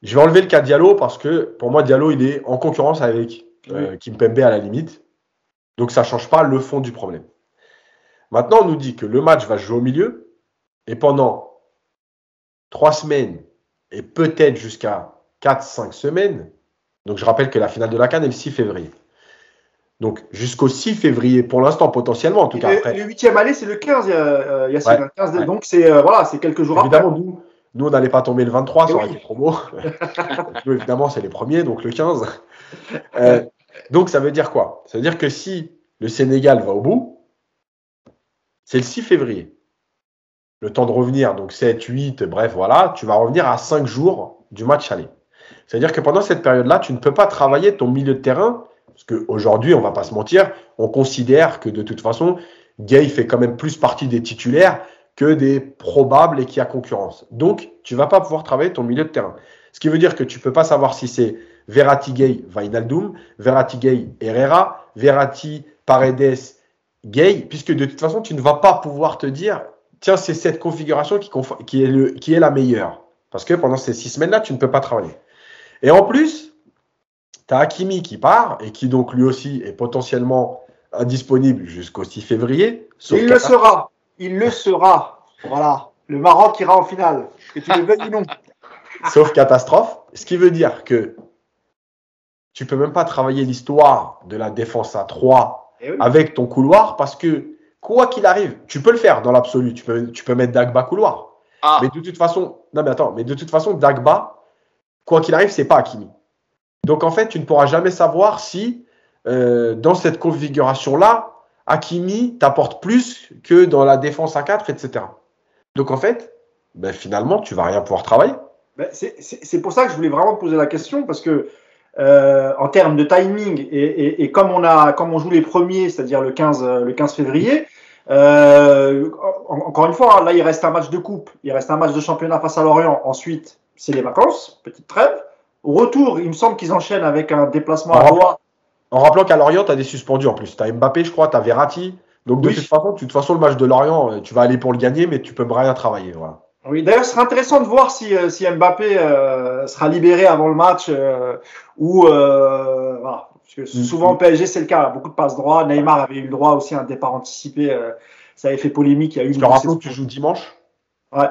Je vais enlever le cas Diallo parce que pour moi, Diallo, il est en concurrence avec euh, Kimpembe à la limite. Donc ça ne change pas le fond du problème. Maintenant, on nous dit que le match va jouer au milieu et pendant trois semaines et peut-être jusqu'à 4-5 semaines. Donc je rappelle que la finale de la Cannes est le 6 février. Donc jusqu'au 6 février, pour l'instant, potentiellement en tout cas. Après. Le huitième aller, c'est le 15, euh, Yacine. Ouais, le 15 ouais. Donc c'est euh, voilà, c'est quelques jours Évidemment, après. nous, nous on n'allait pas tomber le 23, ça aurait oui. été promo. nous, évidemment, c'est les premiers, donc le 15. Euh, donc ça veut dire quoi? Ça veut dire que si le Sénégal va au bout, c'est le 6 février. Le temps de revenir, donc 7, 8, bref, voilà, tu vas revenir à 5 jours du match aller. C'est-à-dire que pendant cette période-là, tu ne peux pas travailler ton milieu de terrain, parce qu'aujourd'hui, on va pas se mentir, on considère que de toute façon, Gay fait quand même plus partie des titulaires que des probables et qu'il y a concurrence. Donc, tu vas pas pouvoir travailler ton milieu de terrain. Ce qui veut dire que tu peux pas savoir si c'est Verratti Gay, Vainaldum, Verratti Gay, Herrera, Verratti, Paredes, Gay, puisque de toute façon, tu ne vas pas pouvoir te dire, tiens, c'est cette configuration qui, qui, est le, qui est la meilleure. Parce que pendant ces six semaines-là, tu ne peux pas travailler. Et en plus, tu as Hakimi qui part et qui donc lui aussi est potentiellement indisponible jusqu'au 6 février. Sauf Il le sera. Il le sera. Voilà. Le Maroc ira en finale. Que tu le veuilles ou non. Sauf catastrophe. Ce qui veut dire que tu peux même pas travailler l'histoire de la défense à 3 Eh oui. avec ton couloir parce que quoi qu'il arrive, tu peux le faire dans l'absolu. Tu peux, tu peux mettre Dagba couloir. Ah, Mais de toute façon, non mais attends, mais de toute façon, Dagba, quoi qu'il arrive, c'est pas Hakimi. Donc en fait, tu ne pourras jamais savoir si euh, dans cette configuration-là, Hakimi t'apporte plus que dans la défense à 4, etc. Donc en fait, ben, finalement, tu vas rien pouvoir travailler. Ben, c'est- pour ça que je voulais vraiment te poser la question parce que euh, en termes de timing et, et, et, comme on a, comme on joue les premiers, c'est-à-dire le 15, le 15 février. Euh, encore une fois, là il reste un match de coupe, il reste un match de championnat face à Lorient. Ensuite, c'est les vacances, petite trêve. Au retour, il me semble qu'ils enchaînent avec un déplacement à Doha. En rappelant qu'à Lorient, tu as des suspendus en plus. Tu as Mbappé, je crois, tu as Verratti. Donc de Oui. toute façon, de toute façon, le match de Lorient, euh, tu vas aller pour le gagner, mais tu peux rien travailler. Voilà. Oui, d'ailleurs, ce sera intéressant de voir si, euh, si Mbappé euh, sera libéré avant le match euh, ou euh, voilà. Parce que Mm. souvent au PSG c'est le cas, beaucoup de passes droits. Neymar avait eu le droit aussi à un départ anticipé. ça avait fait polémique. Il y a eu Je une te rappelle que tu joues dimanche Ouais.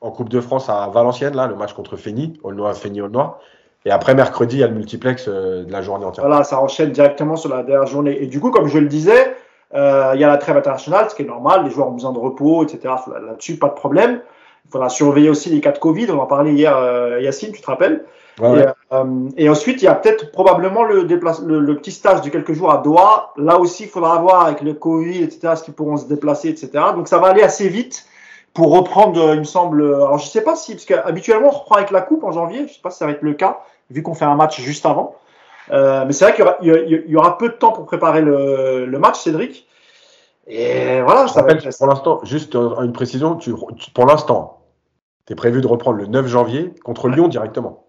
en Coupe de France à Valenciennes, là, le match contre Fény, Aulnois, Fény, Aulnois. Et après, mercredi, il y a le multiplex euh, de la journée entière. Voilà, ça enchaîne directement sur la dernière journée. Et du coup, comme je le disais, euh, il y a la trêve internationale, ce qui est normal. Les joueurs ont besoin de repos, etc. Là- Là-dessus, pas de problème. Il faudra surveiller aussi les cas de Covid. On en parlait hier, euh, Yacine, tu te rappelles Ouais, Et, ouais. euh, et ensuite, il y a peut-être probablement le, le, le petit stage de quelques jours à Doha. Là aussi, il faudra voir avec le Covid, etc., est-ce qu'ils pourront se déplacer, etc. Donc, ça va aller assez vite pour reprendre, euh, il me semble. Alors, je sais pas si, parce qu'habituellement, on reprend avec la Coupe en janvier. Je sais pas si ça va être le cas, vu qu'on fait un match juste avant. Euh, mais c'est vrai qu'il y aura, y peu de temps pour préparer le, le match, Cédric. Et voilà, Je ça va rappelle, être. pour l'instant, juste euh, une précision, tu, tu- pour l'instant, tu es prévu de reprendre le 9 janvier contre Lyon directement.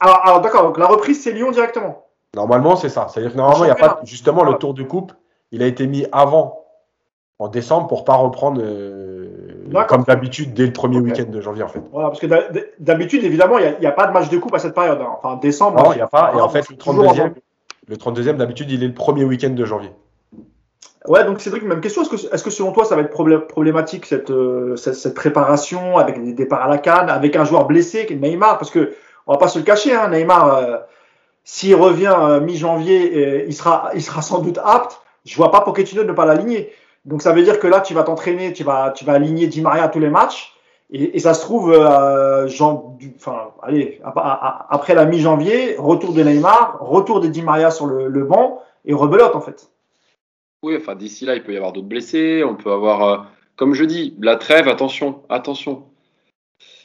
Alors, alors d'accord, donc la reprise, c'est Lyon directement. Normalement, c'est ça. C'est-à-dire que normalement, il y a pas, justement, le tour de coupe, il a été mis avant, en décembre, pour pas reprendre, euh, comme d'habitude, dès le premier week-end de janvier, en fait. Voilà, parce que d'ha- d'habitude, évidemment, il n'y a, pas de match de coupe à cette période. hein. Enfin, décembre. Non, il n'y a pas. Et en fait, le toujours en 32e, le 32e, d'habitude, il est le premier week-end de janvier. Ouais, donc Cédric, même question. Est-ce que, est-ce que selon toi, ça va être problé- problématique cette, euh, cette, cette préparation avec des départs à la canne, avec un joueur blessé, qui est Neymar? Parce que on va pas se le cacher, hein, Neymar, euh, s'il revient euh, mi-janvier, il sera, il sera sans doute apte. Je vois pas Pochettino ne pas l'aligner. Donc ça veut dire que là, tu vas t'entraîner, tu vas, tu vas aligner Di Maria tous les matchs. Et, ça se trouve, euh, après la mi-janvier, retour de Neymar, retour de Di Maria sur le, banc et rebelote en fait. Oui, enfin d'ici là, il peut y avoir d'autres blessés. On peut avoir, euh, comme je dis, la trêve. Attention, attention.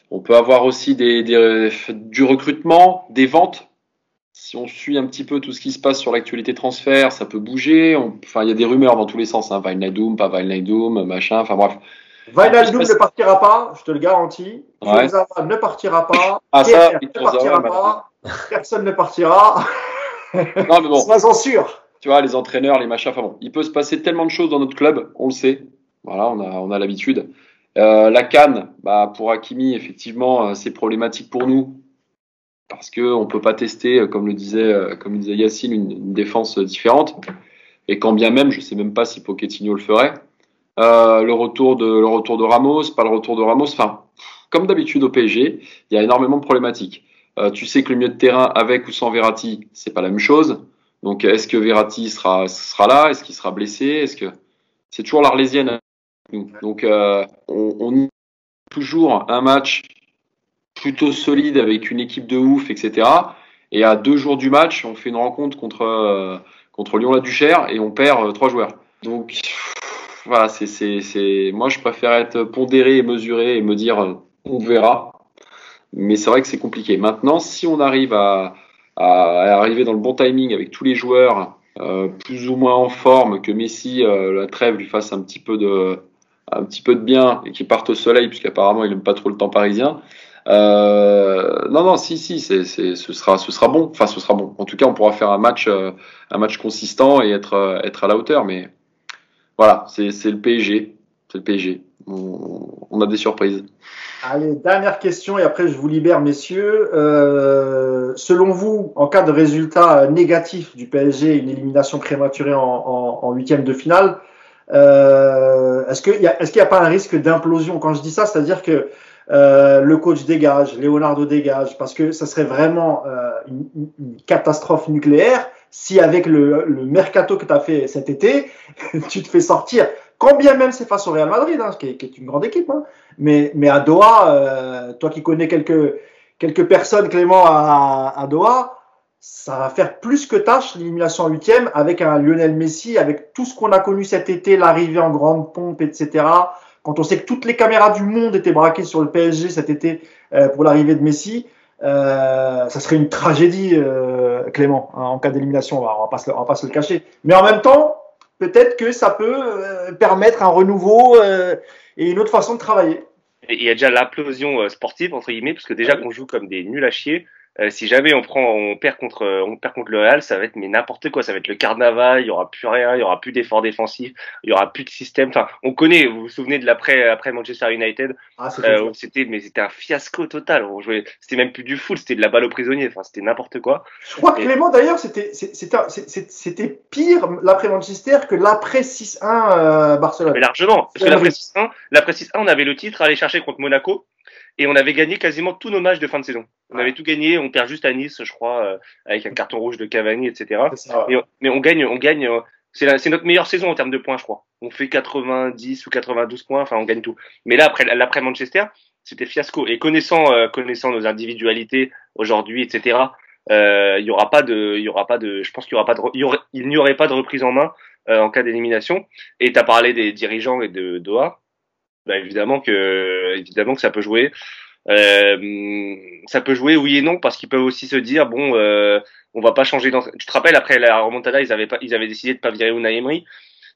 On peut avoir aussi des, des- du recrutement, des ventes. Si on suit un petit peu tout ce qui se passe sur l'actualité transfert, ça peut bouger. On- enfin, il y a des rumeurs dans tous les sens. Hein. Wijnaldum, pas Wijnaldum, machin. Enfin bref. Ne partira pas, je te le garantis. Ouais. Ne partira pas. Ah, ça, ne partira pas. Personne ne partira. Non, mais bon. Sois-en sûr. tu vois, les entraîneurs, les machins, enfin bon, il peut se passer tellement de choses dans notre club, on le sait. Voilà, on a, on a l'habitude. Euh, la canne, bah, pour Hakimi, effectivement, euh, c'est problématique pour nous. Parce que on peut pas tester, euh, comme le disait, euh, comme le disait Yacine, une, défense euh, différente. Et quand bien même, je sais même pas si Pochettino le ferait. Le retour de, le retour de Ramos, pas le retour de Ramos. Enfin, comme d'habitude au PSG, il y a énormément de problématiques. Tu sais que le milieu de terrain, avec ou sans Verratti, c'est pas la même chose. Donc, est-ce que Verratti sera, là? Est-ce qu'il sera blessé? Est-ce que c'est toujours l'Arlésienne Donc, on, on toujours un match plutôt solide avec une équipe de ouf, etc. Et à deux jours du match, on fait une rencontre contre euh, contre Lyon-la-Duchère et on perd euh, trois joueurs. Donc, voilà, c'est c'est c'est. Moi, je préfère être pondéré et mesuré et me dire, euh, on verra. Mais c'est vrai que c'est compliqué. Maintenant, si on arrive à à arriver dans le bon timing avec tous les joueurs plus ou moins en forme, que Messi, la trêve lui fasse un petit peu de, un petit peu de bien et qu'il parte au soleil, puisqu'apparemment il n'aime pas trop le temps parisien. Euh, non, non, si, si, c'est, ce sera, ce sera bon. Enfin, ce sera bon. En tout cas, on pourra faire un match, euh, un match consistant et être, euh, être à la hauteur. Mais voilà, c'est, le PSG, c'est le PSG. On, on a des surprises. Allez, dernière question et après je vous libère, messieurs. Euh, selon vous, en cas de résultat négatif du PSG, une élimination prématurée en, huitième de finale, est-ce qu'il n'y a, est-ce qu'il a pas un risque d'implosion? Quand je dis ça, c'est-à-dire que euh, le coach dégage, Leonardo dégage, parce que ça serait vraiment euh, une, une, catastrophe nucléaire si avec le, le mercato que tu as fait cet été, tu te fais sortir quand bien même c'est face au Real Madrid, hein, qui, est, qui, est, une grande équipe, hein. mais, mais à Doha, euh, toi qui connais quelques, quelques personnes, Clément, à, à, Doha, ça va faire plus que tâche l'élimination en huitième avec un Lionel Messi, avec tout ce qu'on a connu cet été, l'arrivée en grande pompe, etc. Quand on sait que toutes les caméras du monde étaient braquées sur le PSG cet été euh, pour l'arrivée de Messi, euh, ça serait une tragédie, euh, Clément, hein, en cas d'élimination. On va, va pas se, va pas se le cacher. Mais en même temps, peut-être que ça peut euh, permettre un renouveau euh, et une autre façon de travailler. Il y a déjà l'implosion sportive entre guillemets, parce que déjà qu'on joue comme des nuls à chier. Euh, si jamais on prend, on perd contre, on perd contre le Real, ça va être mais n'importe quoi. Ça va être le carnaval. Il y aura plus rien. Il y aura plus d'efforts défensifs. Il y aura plus de système. Enfin, on connaît. Vous vous souvenez de l'après après Manchester United? Ah, euh, c'était mais c'était un fiasco total. On jouait, c'était même plus du foot. C'était de la balle aux prisonniers. Enfin, c'était n'importe quoi. Je crois que Clément, d'ailleurs, c'était c'était pire l'après Manchester que l'après 6-1 euh, Barcelone. Mais largement. Parce que l'après vrai. 6-1, l'après 6-1, on avait le titre à aller chercher contre Monaco. Et on avait gagné quasiment tous nos matchs de fin de saison. On avait tout gagné. On perd juste à Nice, je crois, euh, avec un carton rouge de Cavani, etc. Et on- mais on gagne, on gagne. euh, C'est notre meilleure saison en termes de points, je crois. On fait 90 ou 92 points, enfin on gagne tout. Mais là, après l'après Manchester, c'était fiasco. Et connaissant, euh, connaissant nos individualités aujourd'hui, etc. euh, Il y aura pas de, il y aura pas de. Je pense qu'il y aura pas de, il y aurait- il n'y aurait pas de reprise en main euh, en cas d'élimination. Et tu as parlé des dirigeants et de Doha. Bah, évidemment que, évidemment que ça peut jouer. Euh, ça peut jouer oui et non parce qu'ils peuvent aussi se dire bon, euh, on va pas changer d'entraîneur. Tu te rappelles après la remontada, ils avaient pas, ils avaient décidé de pas virer Unai Emery.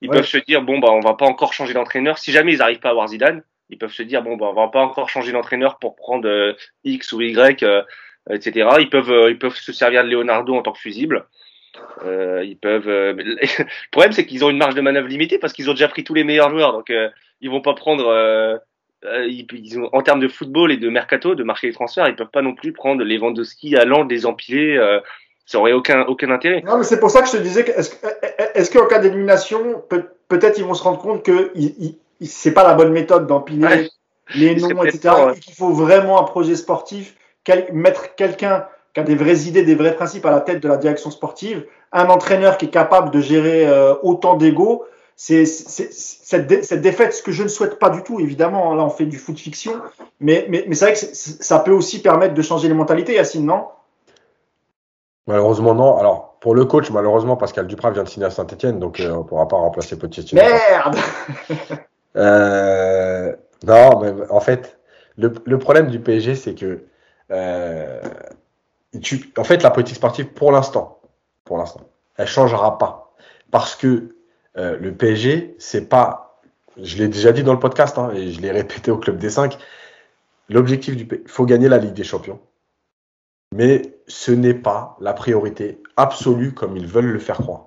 Ils Ouais. peuvent se dire bon bah on va pas encore changer d'entraîneur. Si jamais ils arrivent pas à avoir Zidane, ils peuvent se dire bon bah on va pas encore changer d'entraîneur pour prendre euh, X ou Y, euh, etc. Ils peuvent, euh, ils peuvent se servir de Leonardo en tant que fusible. Euh, ils peuvent. euh, le problème c'est qu'ils ont une marge de manœuvre limitée parce qu'ils ont déjà pris tous les meilleurs joueurs, donc euh, ils vont pas prendre. euh, euh, ils, ils ont, en termes de football et de mercato, de marché des transferts, ils peuvent pas non plus prendre Lewandowski, Haaland, les empiler. Euh, ça aurait aucun aucun intérêt. Non, mais c'est pour ça que je te disais que est-ce est-ce qu'en cas d'élimination, peut- peut-être ils vont se rendre compte que il, il- c'est pas la bonne méthode d'empiler Ouais. les noms, etc. temps, ouais. Et qu'il faut vraiment un projet sportif, quel- mettre quelqu'un qui a des vraies idées, des vrais principes à la tête de la direction sportive, un entraîneur qui est capable de gérer euh, autant d'ego. C'est cette, dé- cette défaite, ce que je ne souhaite pas du tout, évidemment. hein, Là, on fait du foot fiction, mais, mais, mais c'est vrai que ça peut aussi permettre de changer les mentalités, Yacine, non? Malheureusement, non. Alors, pour le coach, malheureusement, Pascal Duprat vient de signer à Saint-Etienne, donc euh, on ne pourra pas remplacer Pochettino. Merde Euh, non, mais en fait, le, le problème du PSG, c'est que euh, tu, en fait, la politique sportive, pour l'instant, pour l'instant, elle changera pas, parce que euh, le PSG, c'est pas, je l'ai déjà dit dans le podcast hein, et je l'ai répété au club des 5 l'objectif du PSG, il faut gagner la Ligue des Champions, mais ce n'est pas la priorité absolue comme ils veulent le faire croire.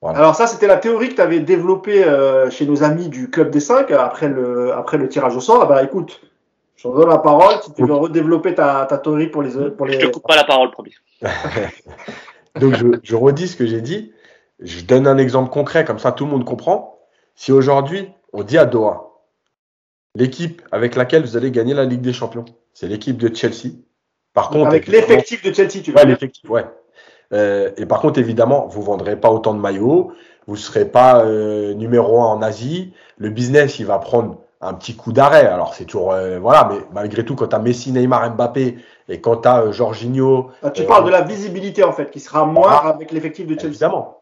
Voilà. Alors ça, c'était la théorie que tu avais développée euh, chez nos amis du Club des 5 après le, après le tirage au sort. Ah bah écoute, je te donne la parole si tu veux redévelopper ta, ta théorie pour les... Pour les... Je te coupe pas la parole, promis. Donc je, je redis ce que j'ai dit. Je donne un exemple concret, comme ça tout le monde comprend. Si aujourd'hui on dit à Doha, l'équipe avec laquelle vous allez gagner la Ligue des Champions, c'est l'équipe de Chelsea. Par contre, Avec l'effectif de Chelsea, tu dire l'effectif, ouais. Euh, et par contre, évidemment, vous vendrez pas autant de maillots, vous serez pas euh, numéro un en Asie. Le business, il va prendre un petit coup d'arrêt. Alors c'est toujours, euh, voilà, mais malgré tout, quand tu as Messi, Neymar, Mbappé et quand tu as Jorginho, Ah, Tu Euh, parles de la visibilité en fait, qui sera moindre Ah. avec l'effectif de Chelsea. Évidemment.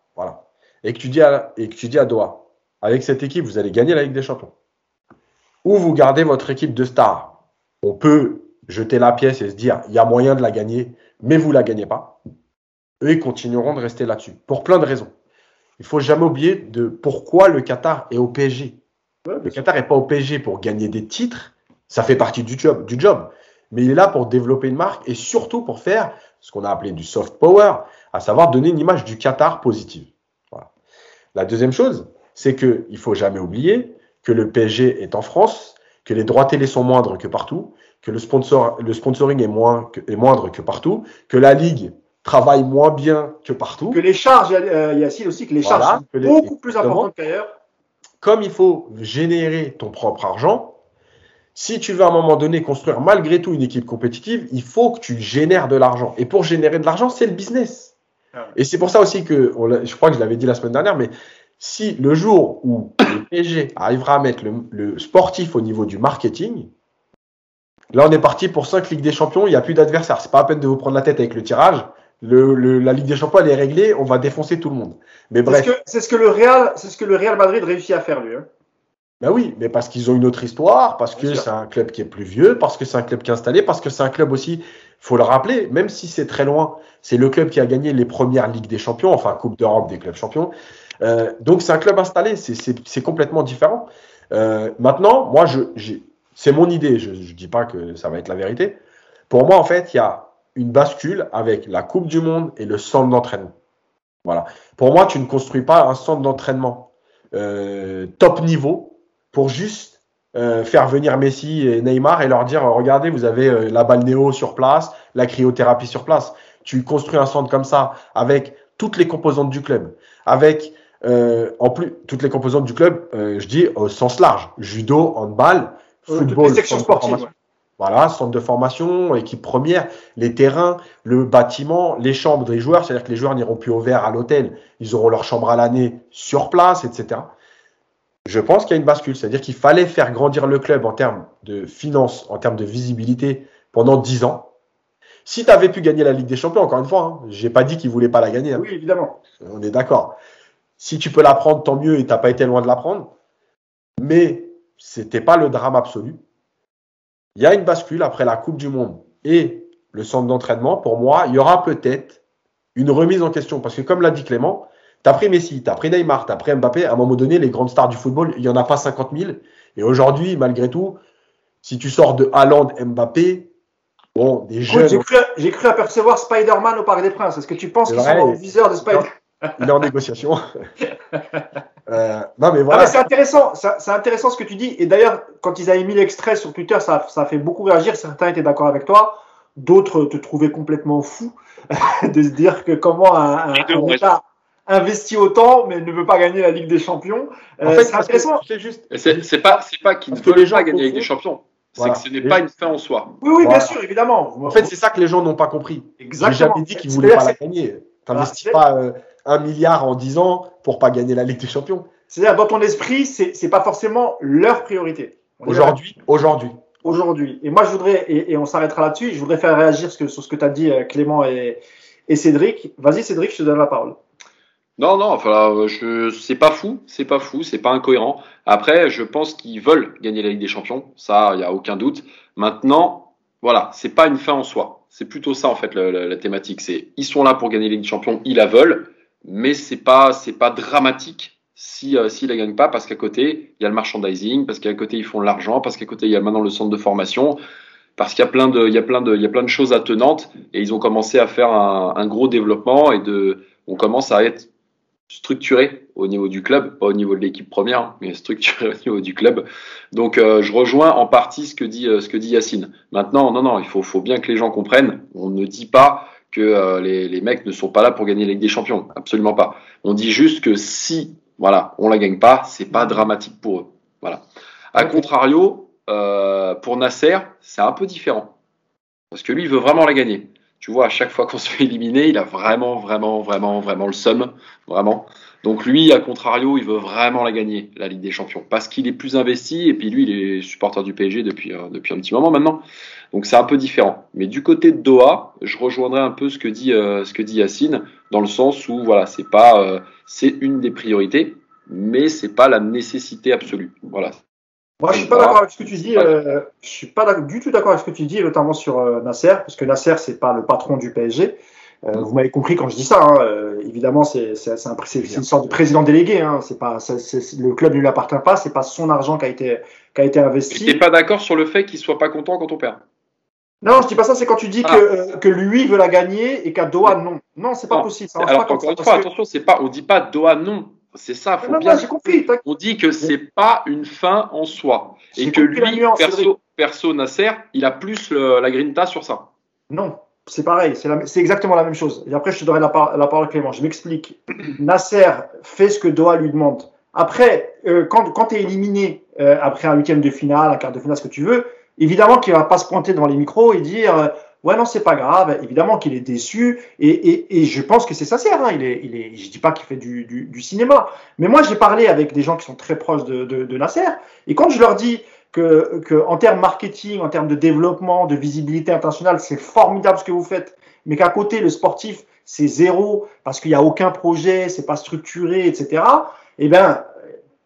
Et que tu dis à, et que tu dis à Doha, avec cette équipe, vous allez gagner la Ligue des Champions. Ou vous gardez votre équipe de stars. On peut jeter la pièce et se dire, il y a moyen de la gagner, mais vous la gagnez pas. Eux, ils continueront de rester là-dessus, pour plein de raisons. Il faut jamais oublier de pourquoi le Qatar est au PSG. Ouais, Le. Qatar n'est pas au PSG pour gagner des titres, ça fait partie du job, du job. Mais il est là pour développer une marque et surtout pour faire ce qu'on a appelé du soft power, à savoir donner une image du Qatar positive. La deuxième chose, c'est qu'il ne faut jamais oublier que le PSG est en France, que les droits télé sont moindres que partout, que le, sponsor, le sponsoring est, moins que- est moindre que partout, que la Ligue travaille moins bien que partout. Que les charges, euh, Yacine aussi, que les Voilà, charges que sont les- beaucoup plus importantes qu'ailleurs. comme il faut générer ton propre argent, si tu veux à un moment donné construire malgré tout une équipe compétitive, il faut que tu génères de l'argent. Et pour générer de l'argent, c'est le business. Ah. Et c'est pour ça aussi que, on je crois que je l'avais dit la semaine dernière, mais si le jour où le PSG arrivera à mettre le, le sportif au niveau du marketing, là on est parti pour 5 Ligues des Champions, il n'y a plus d'adversaires. C'est pas à peine de vous prendre la tête avec le tirage. Le, le- la Ligue des Champions, elle est réglée, on va défoncer tout le monde. Mais C'est bref. ce, que, c'est ce que le Real, c'est ce que le Real Madrid réussit à faire lui. hein. Ben oui, mais parce qu'ils ont une autre histoire, parce que c'est un club qui est plus vieux, parce que c'est un club qui est installé, parce que c'est un club aussi faut le rappeler, même si c'est très loin, c'est le club qui a gagné les premières Ligues des Champions, enfin Coupe d'Europe des clubs champions. Euh, donc c'est un club installé, c'est complètement différent. Euh, maintenant, moi, c'est mon idée, je ne dis pas que ça va être la vérité. Pour moi, en fait, il y a une bascule avec la Coupe du Monde et le centre d'entraînement. Voilà. Pour moi, tu ne construis pas un centre d'entraînement euh, top niveau pour juste euh, faire venir Messi et Neymar et leur dire regardez, vous avez euh, la balnéo sur place, la cryothérapie sur place. Tu construis un centre comme ça avec toutes les composantes du club, avec en plus toutes les composantes du club, je dis au sens large, judo, handball, football, sportive. Voilà, centre de formation, équipe première, les terrains, le bâtiment, les chambres des joueurs, c'est-à-dire que les joueurs n'iront plus au vert à l'hôtel, ils auront leur chambre à l'année sur place, etc. Je pense qu'il y a une bascule, c'est-à-dire qu'il fallait faire grandir le club en termes de finances, en termes de visibilité pendant 10 ans. Si tu avais pu gagner la Ligue des Champions, encore une fois, je hein, j'ai pas dit qu'il voulait pas la gagner. Hein. Oui, évidemment. On est d'accord. Si tu peux la prendre, tant mieux, et t'as pas été loin de la prendre. Mais c'était pas le drame absolu. Il y a une bascule après la Coupe du Monde et le centre d'entraînement. Pour moi, il y aura peut-être une remise en question. Parce que comme l'a dit Clément, tu as pris Messi, tu as pris Neymar, tu as pris Mbappé. À un moment donné, les grandes stars du football, il n'y en a pas 50 000. Et aujourd'hui, malgré tout, si tu sors de Haaland, Mbappé, bon, des jeunes. J'ai cru, apercevoir Spider-Man au Parc des Princes. Est-ce que tu penses qu'ils sont au viseur de Spider-Man? Il est en négociation. Euh, non, mais voilà. c'est intéressant, c'est intéressant ce que tu dis. Et d'ailleurs, quand ils avaient mis l'extrait sur Twitter, ça, ça a fait beaucoup réagir. Certains étaient d'accord avec toi, d'autres te trouvaient complètement fou de se dire que comment un, un, État investit autant mais ne veut pas gagner la Ligue des Champions. En euh, fait, c'est intéressant. C'est juste, c'est pas, c'est pas qu'ils ne veulent pas gagner la Ligue des Champions. C'est que ce n'est pas une fin en soi. Oui, oui, bien sûr, évidemment. En fait, c'est ça que les gens n'ont pas compris. Exactement. J'ai jamais dit qu'ils voulaient pas la gagner. T'investis pas. Euh, un milliard en 10 ans pour pas gagner la Ligue des Champions. C'est-à-dire, dans ton esprit, c'est n'est pas forcément leur priorité. Aujourd'hui, aujourd'hui. Aujourd'hui. Et moi, je voudrais, et, on s'arrêtera là-dessus, je voudrais faire réagir sur ce que tu as dit, euh, Clément et, et Cédric. Vas-y, Cédric, je te donne la parole. Non, non, enfin, je, c'est pas fou, c'est pas fou, c'est pas incohérent. Après, je pense qu'ils veulent gagner la Ligue des Champions, ça, il y a aucun doute. Maintenant, voilà, c'est pas une fin en soi. C'est plutôt ça en fait la, la thématique. C'est ils sont là pour gagner la Ligue des Champions, ils la veulent mais c'est pas c'est pas dramatique si euh, s'ils la gagnent pas parce qu'à côté il y a le merchandising, parce qu'à côté ils font de l'argent, parce qu'à côté il y a maintenant le centre de formation, parce qu'il y a plein de il y a plein de il y a plein de choses attenantes et ils ont commencé à faire un, un gros développement et de on commence à être structuré au niveau du club, pas au niveau de l'équipe première, mais structuré au niveau du club. Donc euh, je rejoins en partie ce que dit euh, ce que dit Yacine. Maintenant, non non, il faut faut bien que les gens comprennent. On ne dit pas que euh, les, les, mecs ne sont pas là pour gagner la Ligue des Champions. Absolument pas. On dit juste que si, voilà, on la gagne pas, c'est pas dramatique pour eux. Voilà. A contrario, euh, pour Nasser, c'est un peu différent. Parce que lui, il veut vraiment la gagner. Tu vois, à chaque fois qu'on se fait éliminer, il a vraiment, vraiment, vraiment, vraiment le seum. Vraiment. Donc lui, à contrario, il veut vraiment la gagner, la Ligue des Champions. Parce qu'il est plus investi. Et puis lui, il est supporter du PSG depuis, euh, depuis un petit moment maintenant. Donc c'est un peu différent. Mais du côté de Doha, je rejoindrai un peu ce que dit euh, ce que dit Yacine dans le sens où voilà, c'est pas euh, c'est une des priorités, mais c'est pas la nécessité absolue. Voilà. Moi, je suis pas d'accord avec ce que tu dis. Euh, je suis pas du tout d'accord avec ce que tu dis, notamment sur euh, Nasser, parce que Nasser c'est pas le patron du PSG. Euh, vous m'avez compris quand je dis ça. Hein, euh, évidemment, c'est une sorte de président délégué. Hein, c'est pas, le club ne lui appartient pas. C'est pas son argent qui a été, qui a été investi. Tu n'es pas d'accord sur le fait qu'il soit pas content quand on perd? Non, je dis pas ça, c'est quand tu dis que, euh, que lui veut la gagner et qu'à Doha non. Non, c'est pas possible. Ça Alors, encore une fois, attention, c'est pas, on dit pas Doha non. C'est ça, faut bien. compris. On dit que c'est pas une fin en soi. Et que lui, perso, perso, Nasser, il a plus le, la grinta sur ça. Non, c'est pareil, c'est exactement la même chose. Et après, je te donnerai la, la parole à Clément. Je m'explique. Nasser fait ce que Doha lui demande. Après, euh, quand, quand tu es éliminé euh, après un huitième de finale, un quart de finale, ce que tu veux, Évidemment qu'il va pas se pointer devant les micros et dire euh, ouais non c'est pas grave. Évidemment qu'il est déçu et, et, et, je pense que c'est sincère. Hein. Il est, il est, je dis pas qu'il fait du, du, cinéma, mais moi j'ai parlé avec des gens qui sont très proches de, de, de Nasser et quand je leur dis que, que en termes marketing, en termes de développement, de visibilité internationale, c'est formidable ce que vous faites, mais qu'à côté le sportif c'est zéro parce qu'il n'y a aucun projet, c'est pas structuré, etc. Eh ben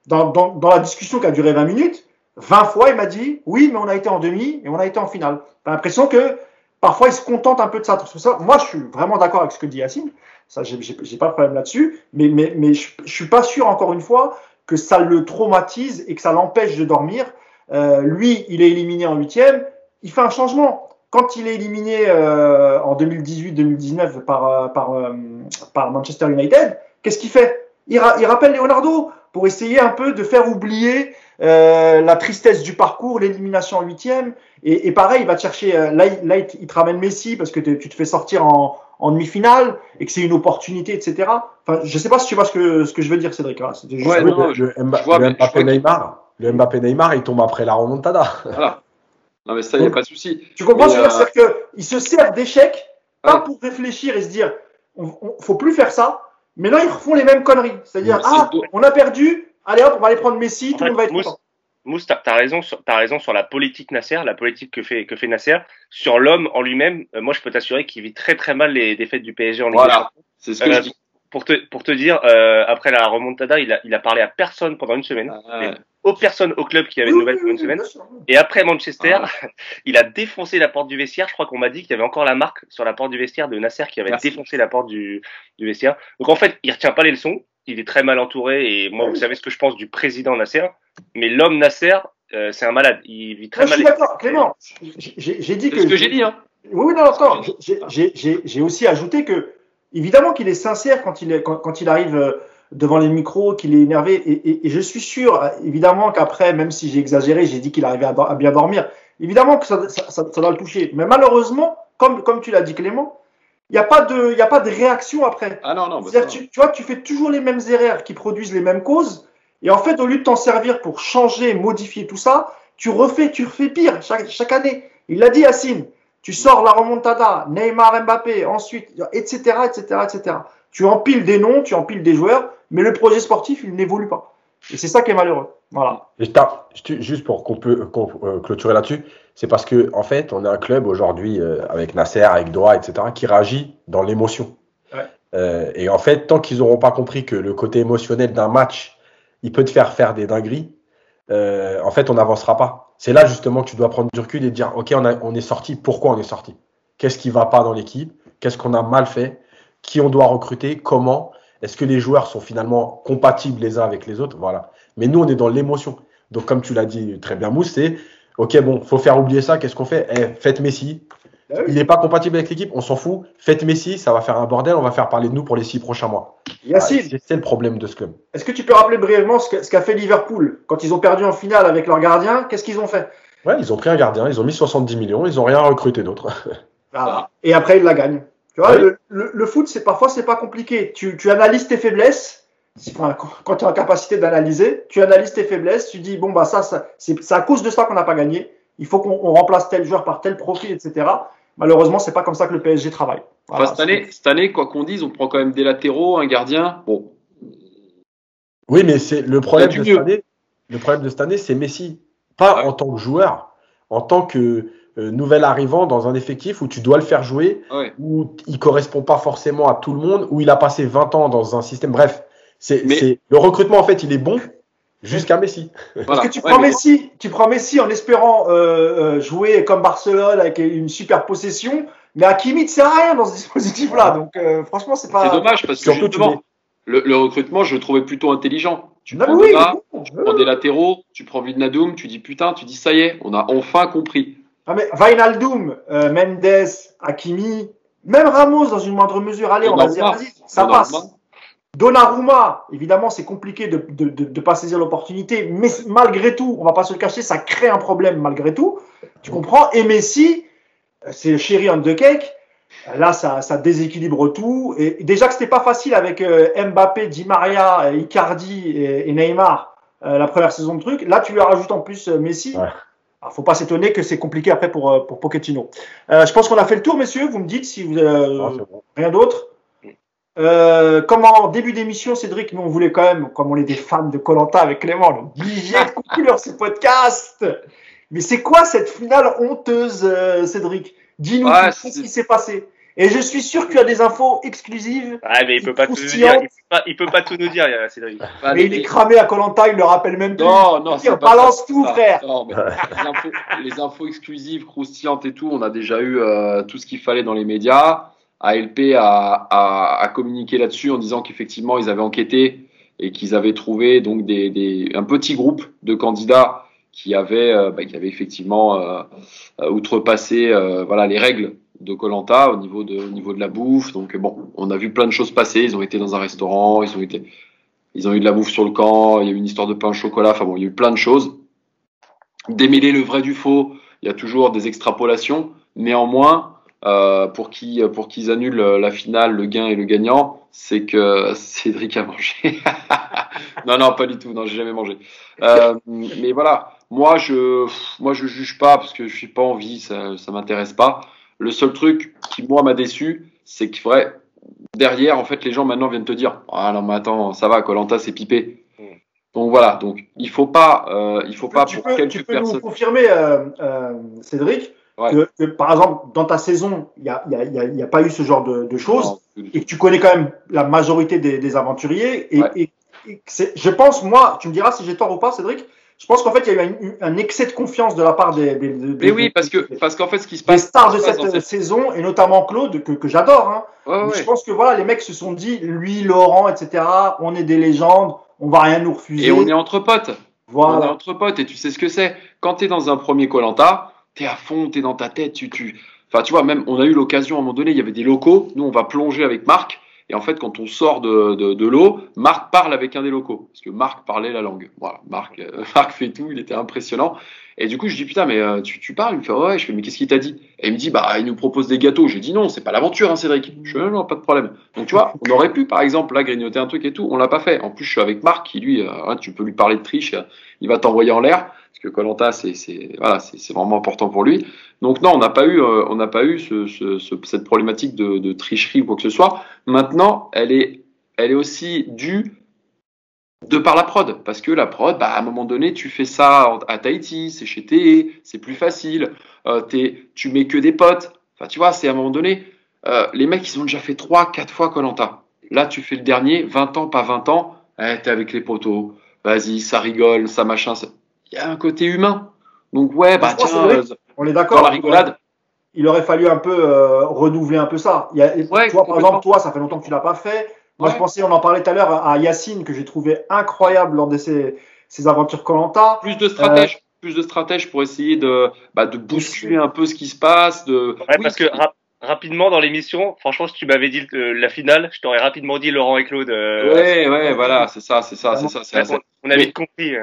dans, dans, dans la discussion qui a duré 20 minutes, 20 fois, il m'a dit oui, mais on a été en demi et on a été en finale. T'as l'impression que parfois, il se contente un peu de ça. ça. Moi, je suis vraiment d'accord avec ce que dit Yacine. Ça, j'ai pas de problème là-dessus. Mais, je, je suis pas sûr, encore une fois, que ça le traumatise et que ça l'empêche de dormir. Euh, lui, il est éliminé en huitième. Il fait un changement. Quand il est éliminé euh, en 2018-2019 par, euh, par, Manchester United, qu'est-ce qu'il fait? Il, rappelle Leonardo pour essayer un peu de faire oublier euh, la tristesse du parcours, l'élimination en huitième. Et, et, pareil, il va te chercher. Là, là, il te ramène Messi parce que tu te fais sortir en, en demi-finale et que c'est une opportunité, etc. Enfin, je sais pas si tu vois ce que, ce que je veux dire, Cédric. Juste ouais, non, le, le, Mba, vois, le Mbappé Neymar, le Mbappé Neymar, il tombe après la remontada. Voilà. Non, mais ça, il n'y a pas de souci. Tu comprends ce que je veux dire? C'est-à-dire qu'il se sert d'échecs, pas pour réfléchir et se dire, on, on, faut plus faire ça, mais là, ils refont les mêmes conneries. C'est-à-dire, ah, on a perdu, allez hop, on va aller prendre Messi, en tout le monde va être content. Mousse, t'as as raison, sur, as raison sur la politique Nasser, la politique que fait que fait Nasser. Sur l'homme en lui-même, euh, moi je peux t'assurer qu'il vit très très mal les défaites du PSG en Ligue voilà, c'est ce que euh, je dis. Pour te pour te dire, euh, après la remontada, il a il a parlé à personne pendant une semaine, ah, ouais. aux personnes au club qui avait de nouvelles pendant une semaine. Et après Manchester, ah, ouais. il a défoncé la porte du vestiaire. Je crois qu'on m'a dit qu'il y avait encore la marque sur la porte du vestiaire de Nasser qui avait Merci. défoncé la porte du du vestiaire. Donc en fait, il retient pas les leçons. Il est très mal entouré et moi, vous savez ce que je pense du président Nasser, mais l'homme Nasser, euh, c'est un malade. Il vit très non, mal. Je suis d'accord, Clément. J'ai dit que. C'est ce que j'ai dit, hein. Oui, non, d'accord. J'ai aussi ajouté que, évidemment, qu'il est sincère quand il, est, quand, quand il arrive euh, devant les micros, qu'il est énervé. Et, et, et, je suis sûr, évidemment, qu'après, même si j'ai exagéré, j'ai dit qu'il arrivait à, à, bien dormir. Évidemment que ça, ça, ça, ça, doit le toucher. Mais malheureusement, comme, comme tu l'as dit, Clément, il n'y a pas de, il a pas de réaction après. Ah non, non. Bah tu, tu vois, tu fais toujours les mêmes erreurs qui produisent les mêmes causes. Et en fait, au lieu de t'en servir pour changer, modifier tout ça, tu refais, tu refais pire chaque, chaque année. Il l'a dit, Yacine. Tu sors la remontada, Neymar, Mbappé, ensuite, etc., etc., etc. Tu empiles des noms, tu empiles des joueurs, mais le projet sportif, il n'évolue pas. Et c'est ça qui est malheureux. Voilà. Et juste pour qu'on peut euh, clôturer là-dessus, c'est parce que en fait, on a un club aujourd'hui euh, avec Nasser, avec Doha, etc., qui réagit dans l'émotion. Ouais. Euh, et en fait, tant qu'ils n'auront pas compris que le côté émotionnel d'un match, il peut te faire faire des dingueries, en fait, on n'avancera pas. C'est là justement que tu dois prendre du recul et dire, ok, on, a, on est sorti. Pourquoi on est sorti? Qu'est-ce qui va pas dans l'équipe? Qu'est-ce qu'on a mal fait? Qui on doit recruter? Comment? Est-ce que les joueurs sont finalement compatibles les uns avec les autres? Voilà. Mais nous, on est dans l'émotion. Donc, comme tu l'as dit très bien, Mousse, c'est ok, bon, faut faire oublier ça. Qu'est-ce qu'on fait? Eh, Faites Messi. Ah. Il n'est pas compatible avec l'équipe, on s'en fout. Faites Messi, ça va faire un bordel, on va faire parler de nous pour les six prochains mois. Yacine, ah, c'est le problème de ce club. Est-ce que tu peux rappeler brièvement ce qu'a qu fait Liverpool quand ils ont perdu en finale avec leur gardien? Qu'est-ce qu'ils ont fait? Ouais, ils ont pris un gardien, ils ont mis 70 millions, ils n'ont rien recruté d'autre. Voilà. Et après, ils la gagnent. Tu vois, oui. le, le, le, foot, c'est parfois c'est pas compliqué. Tu, tu analyses tes faiblesses. Enfin, quand tu es en capacité d'analyser, tu analyses tes faiblesses, tu dis bon bah ça, ça c'est à cause de ça qu'on n'a pas gagné. Il faut qu'on remplace tel joueur par tel profil, etc. Malheureusement, c'est pas comme ça que le PSG travaille. Voilà, enfin, cette, année, cette année, quoi qu'on dise, on prend quand même des latéraux, un gardien. Bon. Oui, mais c'est le problème de cette année. Le problème de cette année, c'est Messi. Pas ouais. en tant que joueur, en tant que euh, nouvel arrivant dans un effectif où tu dois le faire jouer, ouais. où il correspond pas forcément à tout le monde, où il a passé 20 ans dans un système. Bref, c'est mais... le recrutement en fait, il est bon jusqu'à Messi. Voilà. Parce que tu prends ouais, Messi, tu prends Messi en espérant euh, euh, jouer comme Barcelone avec une super possession, mais Hakimi ne sert à rien dans ce dispositif-là. Donc euh, franchement, c'est pas. C'est dommage parce que justement, le, le, recrutement, je le trouvais plutôt intelligent. Tu prends, oui, Dona, tu prends des latéraux, tu prends Vidnadoum, tu dis putain, tu dis ça y est, on a enfin compris. Ah mais Vainaldum, euh, Mendes, Hakimi, même Ramos dans une moindre mesure. Allez, on va dire, vas-y, ça passe. Donnarumma, évidemment, c'est compliqué de ne de, de, de, pas saisir l'opportunité, mais malgré tout, on va pas se le cacher, ça crée un problème malgré tout. Tu comprends? Et Messi, c'est le chéri on the cake. Là, ça, ça déséquilibre tout. Et déjà que c'était pas facile avec euh, Mbappé, Di Maria, Icardi et, et Neymar euh, la première saison de truc. Là, tu lui rajoutes en plus euh, Messi. Ouais. Alors, faut pas s'étonner que c'est compliqué après pour, euh, pour Pochettino. Euh, je pense qu'on a fait le tour, messieurs. Vous me dites si vous avez ah, bon. rien d'autre. Euh, comme en début d'émission, Cédric, nous on voulait quand même, comme on est des fans de Colanta avec Clément, obliger de conclure ce podcast. Mais c'est quoi cette finale honteuse, euh, Cédric? Dis-nous ouais, ce qui s'est passé. Et je suis sûr qu'il y a des infos exclusives. Ah, mais il peut pas tout nous dire. Il peut pas, il peut pas tout nous dire, Cédric. Mais il est cramé à Colanta, il le rappelle même plus. Non, non, c'est balance tout, frère. Non, mais les, infos, les infos exclusives, croustillantes et tout, on a déjà eu euh, tout ce qu'il fallait dans les médias. ALP a, a, a communiqué là-dessus en disant qu'effectivement, ils avaient enquêté et qu'ils avaient trouvé donc des, des, un petit groupe de candidats qui avaient, euh, bah, qui avaient effectivement euh, outrepassé euh, voilà, les règles de Colanta au niveau de, au niveau de la bouffe. Donc bon, on a vu plein de choses passer. Ils ont été dans un restaurant, ils ont été, ils ont eu de la bouffe sur le camp. Il y a eu une histoire de pain au chocolat. Enfin bon, il y a eu plein de choses. Démêler le vrai du faux, il y a toujours des extrapolations. Néanmoins, euh, pour qui pour qu'ils annulent la finale, le gain et le gagnant, c'est que Cédric a mangé. non non pas du tout, non j'ai jamais mangé. Euh, mais voilà, moi je moi je juge pas parce que je suis pas envie, ça ça m'intéresse pas. Le seul truc qui moi m'a déçu, c'est que vrai derrière en fait les gens maintenant viennent te dire ah non mais attends ça va Colanta c'est pipé. Donc voilà, donc il faut pas, euh, il faut pas tu pour peux, quelques tu peux personnes. nous confirmer, euh, euh, Cédric, Ouais. que, que, par exemple dans ta saison, il n'y a, y a, il y a, il y a pas eu ce genre de, de choses Non, et que tu connais quand même la majorité des, des aventuriers. Et, Ouais. et- je pense, moi, tu me diras si j'ai tort ou pas, Cédric, je pense qu'en fait, il y a eu un, un excès de confiance de la part des, des, des- Mais oui, des- parce que parce qu'en fait ce qui se passe, stars de cette, saison, et notamment Claude, que, que j'adore. Hein. Ouais, Mais ouais. Je pense que voilà, les mecs se sont dit, lui, Laurent, etc., on est des légendes, on va rien nous refuser. Et on est entre potes. On est Voilà. entre potes et tu sais ce que c'est. Quand tu es dans un premier Colanta, tu es à fond, tu es dans ta tête, tu, tu. Enfin, tu vois, même, on a eu l'occasion à un moment donné, il y avait des locaux. Nous, on va plonger avec Marc. Et en fait, quand on sort de, de, de l'eau, Marc parle avec un des locaux. Parce que Marc parlait la langue. Voilà, Marc, euh, Marc fait tout, il était impressionnant. Et du coup, je dis, putain, mais euh, tu, tu parles? Il me fait, ouais, je fais, mais qu'est-ce qu'il t'a dit? Et il me dit, bah, il nous propose des gâteaux. J'ai dit, non, c'est pas l'aventure, hein, Cédric. Je fais, non, non, pas de problème. Donc, tu vois, on aurait pu, par exemple, là, grignoter un truc et tout. On l'a pas fait. En plus, je suis avec Marc qui, lui, euh, tu peux lui parler de triche, il va t'envoyer en l'air. Que Colanta, c'est, voilà, c'est, vraiment important pour lui. Donc, non, on n'a pas eu, euh, on n'a pas eu ce, ce, ce- cette problématique de, tricherie ou quoi que ce soit. Maintenant, elle est, elle est aussi due de par la prod, parce que la prod, bah, à un moment donné, tu fais ça à Tahiti, c'est chez TE, c'est plus facile, euh, tu mets que des potes, enfin tu vois, c'est à un moment donné, euh, les mecs ils ont déjà fait 3, 4 fois Colanta. Là tu fais le dernier, 20 ans, pas 20 ans, eh, t'es avec les potos, vas-y, ça rigole, ça machin, y a un côté humain. Donc ouais, bah Franchement, tiens, euh, On est dans d'accord. la rigolade, Il aurait fallu un peu euh, renouveler un peu ça. Il y a, Ouais, tu vois, par exemple, toi, ça fait longtemps que tu l'as pas fait. Moi, Ouais. je pensais, on en parlait tout à l'heure, à Yacine, que j'ai trouvé incroyable lors de ses, ses aventures Colanta. plus de stratèges, plus de stratèges pour essayer de, bah, de bousculer un peu ce qui se passe, de... Ouais, Oui, parce que rap- rapidement dans l'émission, franchement, si tu m'avais dit euh, la finale, je t'aurais rapidement dit Laurent et Claude. euh, Ouais, ouais, voilà, c'est ça, c'est ça, c'est ça. on, on a vite compris.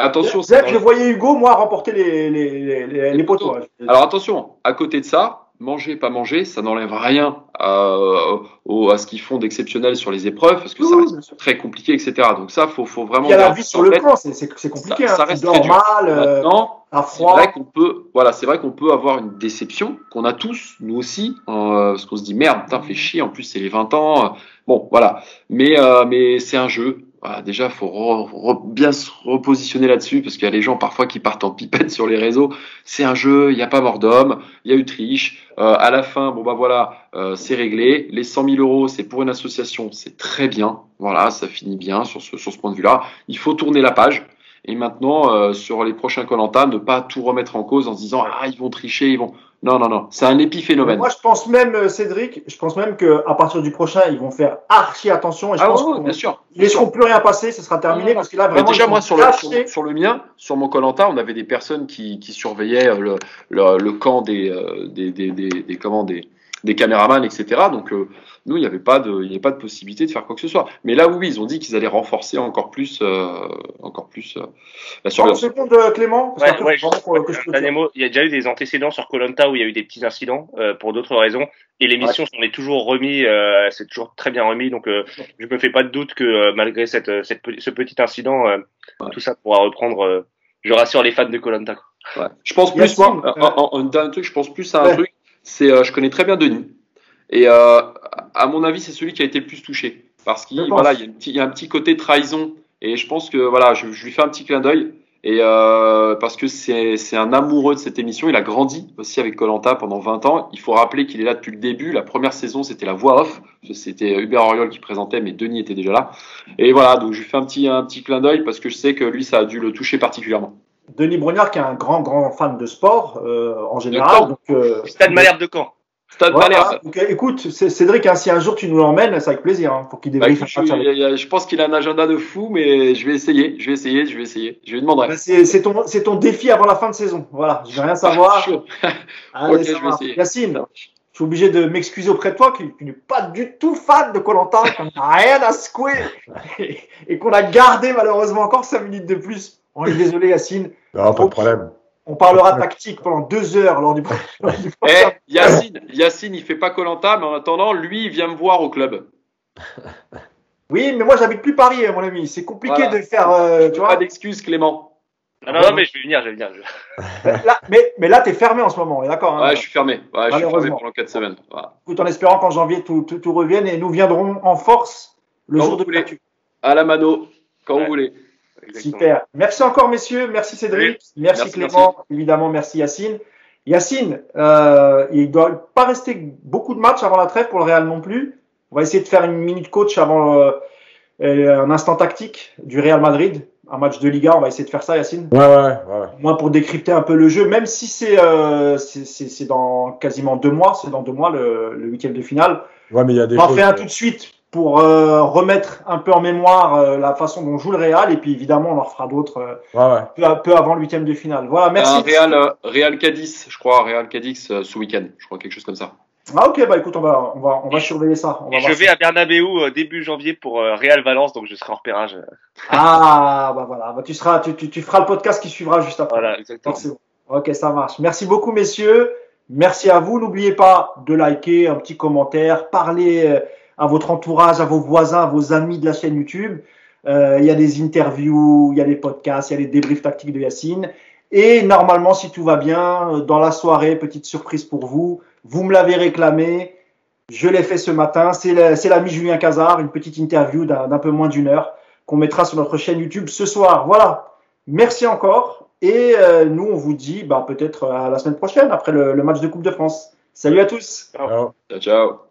Attention, C'est c'est que je voyais Hugo, moi, remporter les, les, les, les, poteaux. hein. Alors attention, à côté de ça, manger, pas manger, ça n'enlève rien à, au- à ce qu'ils font d'exceptionnel sur les épreuves, parce que ça Oui, reste bien sûr. très compliqué, etc. Donc ça, faut, faut vraiment. Il y a la vie ça sur le camp, c'est c'est- c'est compliqué. Ça- ça hein. reste Tu très dur. euh, Maintenant, à c'est froid. vrai qu'on peut, voilà, c'est vrai qu'on peut avoir une déception qu'on a tous, nous aussi, euh, parce qu'on se dit merde, putain, fait chier. En plus, c'est les 20 ans. euh, Bon, voilà. Mais, euh, mais c'est un jeu. Voilà, déjà, faut re- re- bien se repositionner là-dessus parce qu'il y a les gens parfois qui partent en pipette sur les réseaux. C'est un jeu, il n'y a pas mort d'homme, il y a eu triche. Euh, à la fin, bon bah voilà, euh, c'est réglé. Les 100 000 euros, c'est pour une association, c'est très bien. Voilà, ça finit bien sur ce, sur ce point de vue-là. Il faut tourner la page. Et maintenant, euh, sur les prochains Colanta, ne pas tout remettre en cause en se disant ah ils vont tricher, ils vont. Non non non, c'est un épiphénomène. Moi, je pense même, euh, Cédric, je pense même qu'à partir du prochain, ils vont faire archi attention. Et je ah pense bien sûr. ne laisseront plus rien passer, ce sera terminé. Non, Parce que là, vraiment, déjà, ils moi, sur le, sur le mien, sur mon Colanta, on avait des personnes qui, qui surveillaient euh, le, le, le camp des, euh, des, des, des, des, comment, des, des caméramans, etc. Donc, euh, nous, il n'y avait, pas de- il y avait pas de possibilité de faire quoi que ce soit. Mais là, oui, ils ont dit qu'ils allaient renforcer encore plus, euh, encore plus euh, la 30 surveillance. secondes, euh, Clément. Ouais, ouais, mot. Il y a déjà eu des antécédents sur Colanta où il y a eu des petits incidents euh, pour d'autres raisons. Et l'émission s'en est toujours remis, euh, c'est toujours très bien remis. Donc, euh, je me fais pas de doute que euh, malgré cette, cette, ce petit incident, euh, Ouais. tout ça pourra reprendre. euh, je rassure les fans de Colanta. Ouais. Je pense plus, moi, euh, un truc, je pense plus à un Ouais. truc, c'est, euh, je connais très bien Denis. Et euh, à mon avis, c'est celui qui a été le plus touché. Parce qu'il voilà, il y, a un petit- il y a un petit côté trahison. Et je pense que voilà, je, je lui fais un petit clin d'œil. Et euh, parce que c'est c'est un amoureux de cette émission, il a grandi aussi avec Colanta pendant 20 ans. Il faut rappeler qu'il est là depuis le début. La première saison, c'était la voix off. C'était Hubert Auriol qui présentait, mais Denis était déjà là. Et voilà, donc je lui fais un petit un petit clin d'œil parce que je sais que lui, ça a dû le toucher particulièrement. Denis Brognard, qui est un grand grand fan de sport euh, en général. Donc, euh, Stade Malherbe de Caen. Stade voilà. Donc, écoute, Cédric, hein, si un jour tu nous l'emmènes, c'est avec plaisir. Hein, pour qu'il Bah, débriefe écoute, un je, je- je pense qu'il a un agenda de fou, mais je vais essayer, je vais essayer, je vais essayer. Je lui demanderai. Bah, C'est ton, défi avant la fin de saison. Voilà, je veux rien savoir. Chaud. Allez, Ok, ça je vais essayer. Yacine, je suis obligé de m'excuser auprès de toi, qui, qui n'est pas du tout fan de Colanta, qu'on n'a rien à secouer, et, et qu'on a gardé malheureusement encore 5 minutes de plus. On est désolé, Yacine. Non, pas de problème. On parlera tactique pendant deux heures lors du, du Eh. Yacine, Yacine, il fait pas Colanta, mais en attendant, lui, il vient me voir au club. Oui, mais moi j'habite plus Paris, hein, mon ami. C'est compliqué Voilà. de faire, euh, tu Tu vois. pas d'excuses, Clément. Non, non, non, mais je vais venir, je vais venir. je- Là, mais, mais là, t'es fermé en ce moment, on est d'accord. hein Ouais, je suis fermé. Ouais, je suis fermé Malheureusement. pendant 4 semaines. Voilà. Écoute, en espérant qu'en janvier tout, tout, tout revienne et nous viendrons en force le Quand jour vous de voulez. À la mano, quand Ouais. vous voulez. Exactement. Super. Merci encore, messieurs. Merci Cédric. Merci, Merci, Clément. Évidemment, merci Yacine. Yacine, euh, il ne doit pas rester beaucoup de matchs avant la trêve pour le Real non plus. On va essayer de faire une minute coach avant euh, euh, un instant tactique du Real Madrid, un match de Liga. On va essayer de faire ça, Yacine. Ouais, ouais, ouais. Moins pour décrypter un peu le jeu, même si c'est euh, c'est- c'est c'est dans quasiment deux mois, c'est dans deux mois le, le huitième de finale. Ouais, mais il y a des On en fait un tout de suite pour euh, remettre un peu en mémoire euh, la façon dont joue le Real et puis évidemment on en refera d'autres euh, Ouais, ouais. peu, avant le huitième de finale. Voilà, merci. Un Real, euh, Real Cadiz, je crois, Real Cadiz euh, ce week-end. Je crois quelque chose comme ça. Ah ok, bah écoute, on va, on va, on va surveiller ça. On va Et voir je vais ça. à Bernabeu euh, début janvier pour euh, Real Valence, donc je serai en repérage. Ah bah voilà, bah, tu seras, tu, tu, tu feras le podcast qui suivra juste après. Voilà, exactement. Ok, ça marche. Merci beaucoup, messieurs. Merci à vous. N'oubliez pas de liker, un petit commentaire, parler euh, à votre entourage, à vos voisins, à vos amis de la chaîne YouTube. Euh, Il y a des interviews, il y a des podcasts, il y a des débriefs tactiques de Yacine. Et normalement, si tout va bien, euh, dans la soirée, petite surprise pour vous. Vous me l'avez réclamé. Je l'ai fait ce matin. C'est la- c'est l'ami Julien Cazard, une petite interview d'un d'un peu moins d'une heure qu'on mettra sur notre chaîne YouTube ce soir. Voilà. Merci encore. Et euh, nous, on vous dit bah, peut-être à la semaine prochaine, après le, le match de Coupe de France. Salut à tous. Ciao. Ciao, ciao.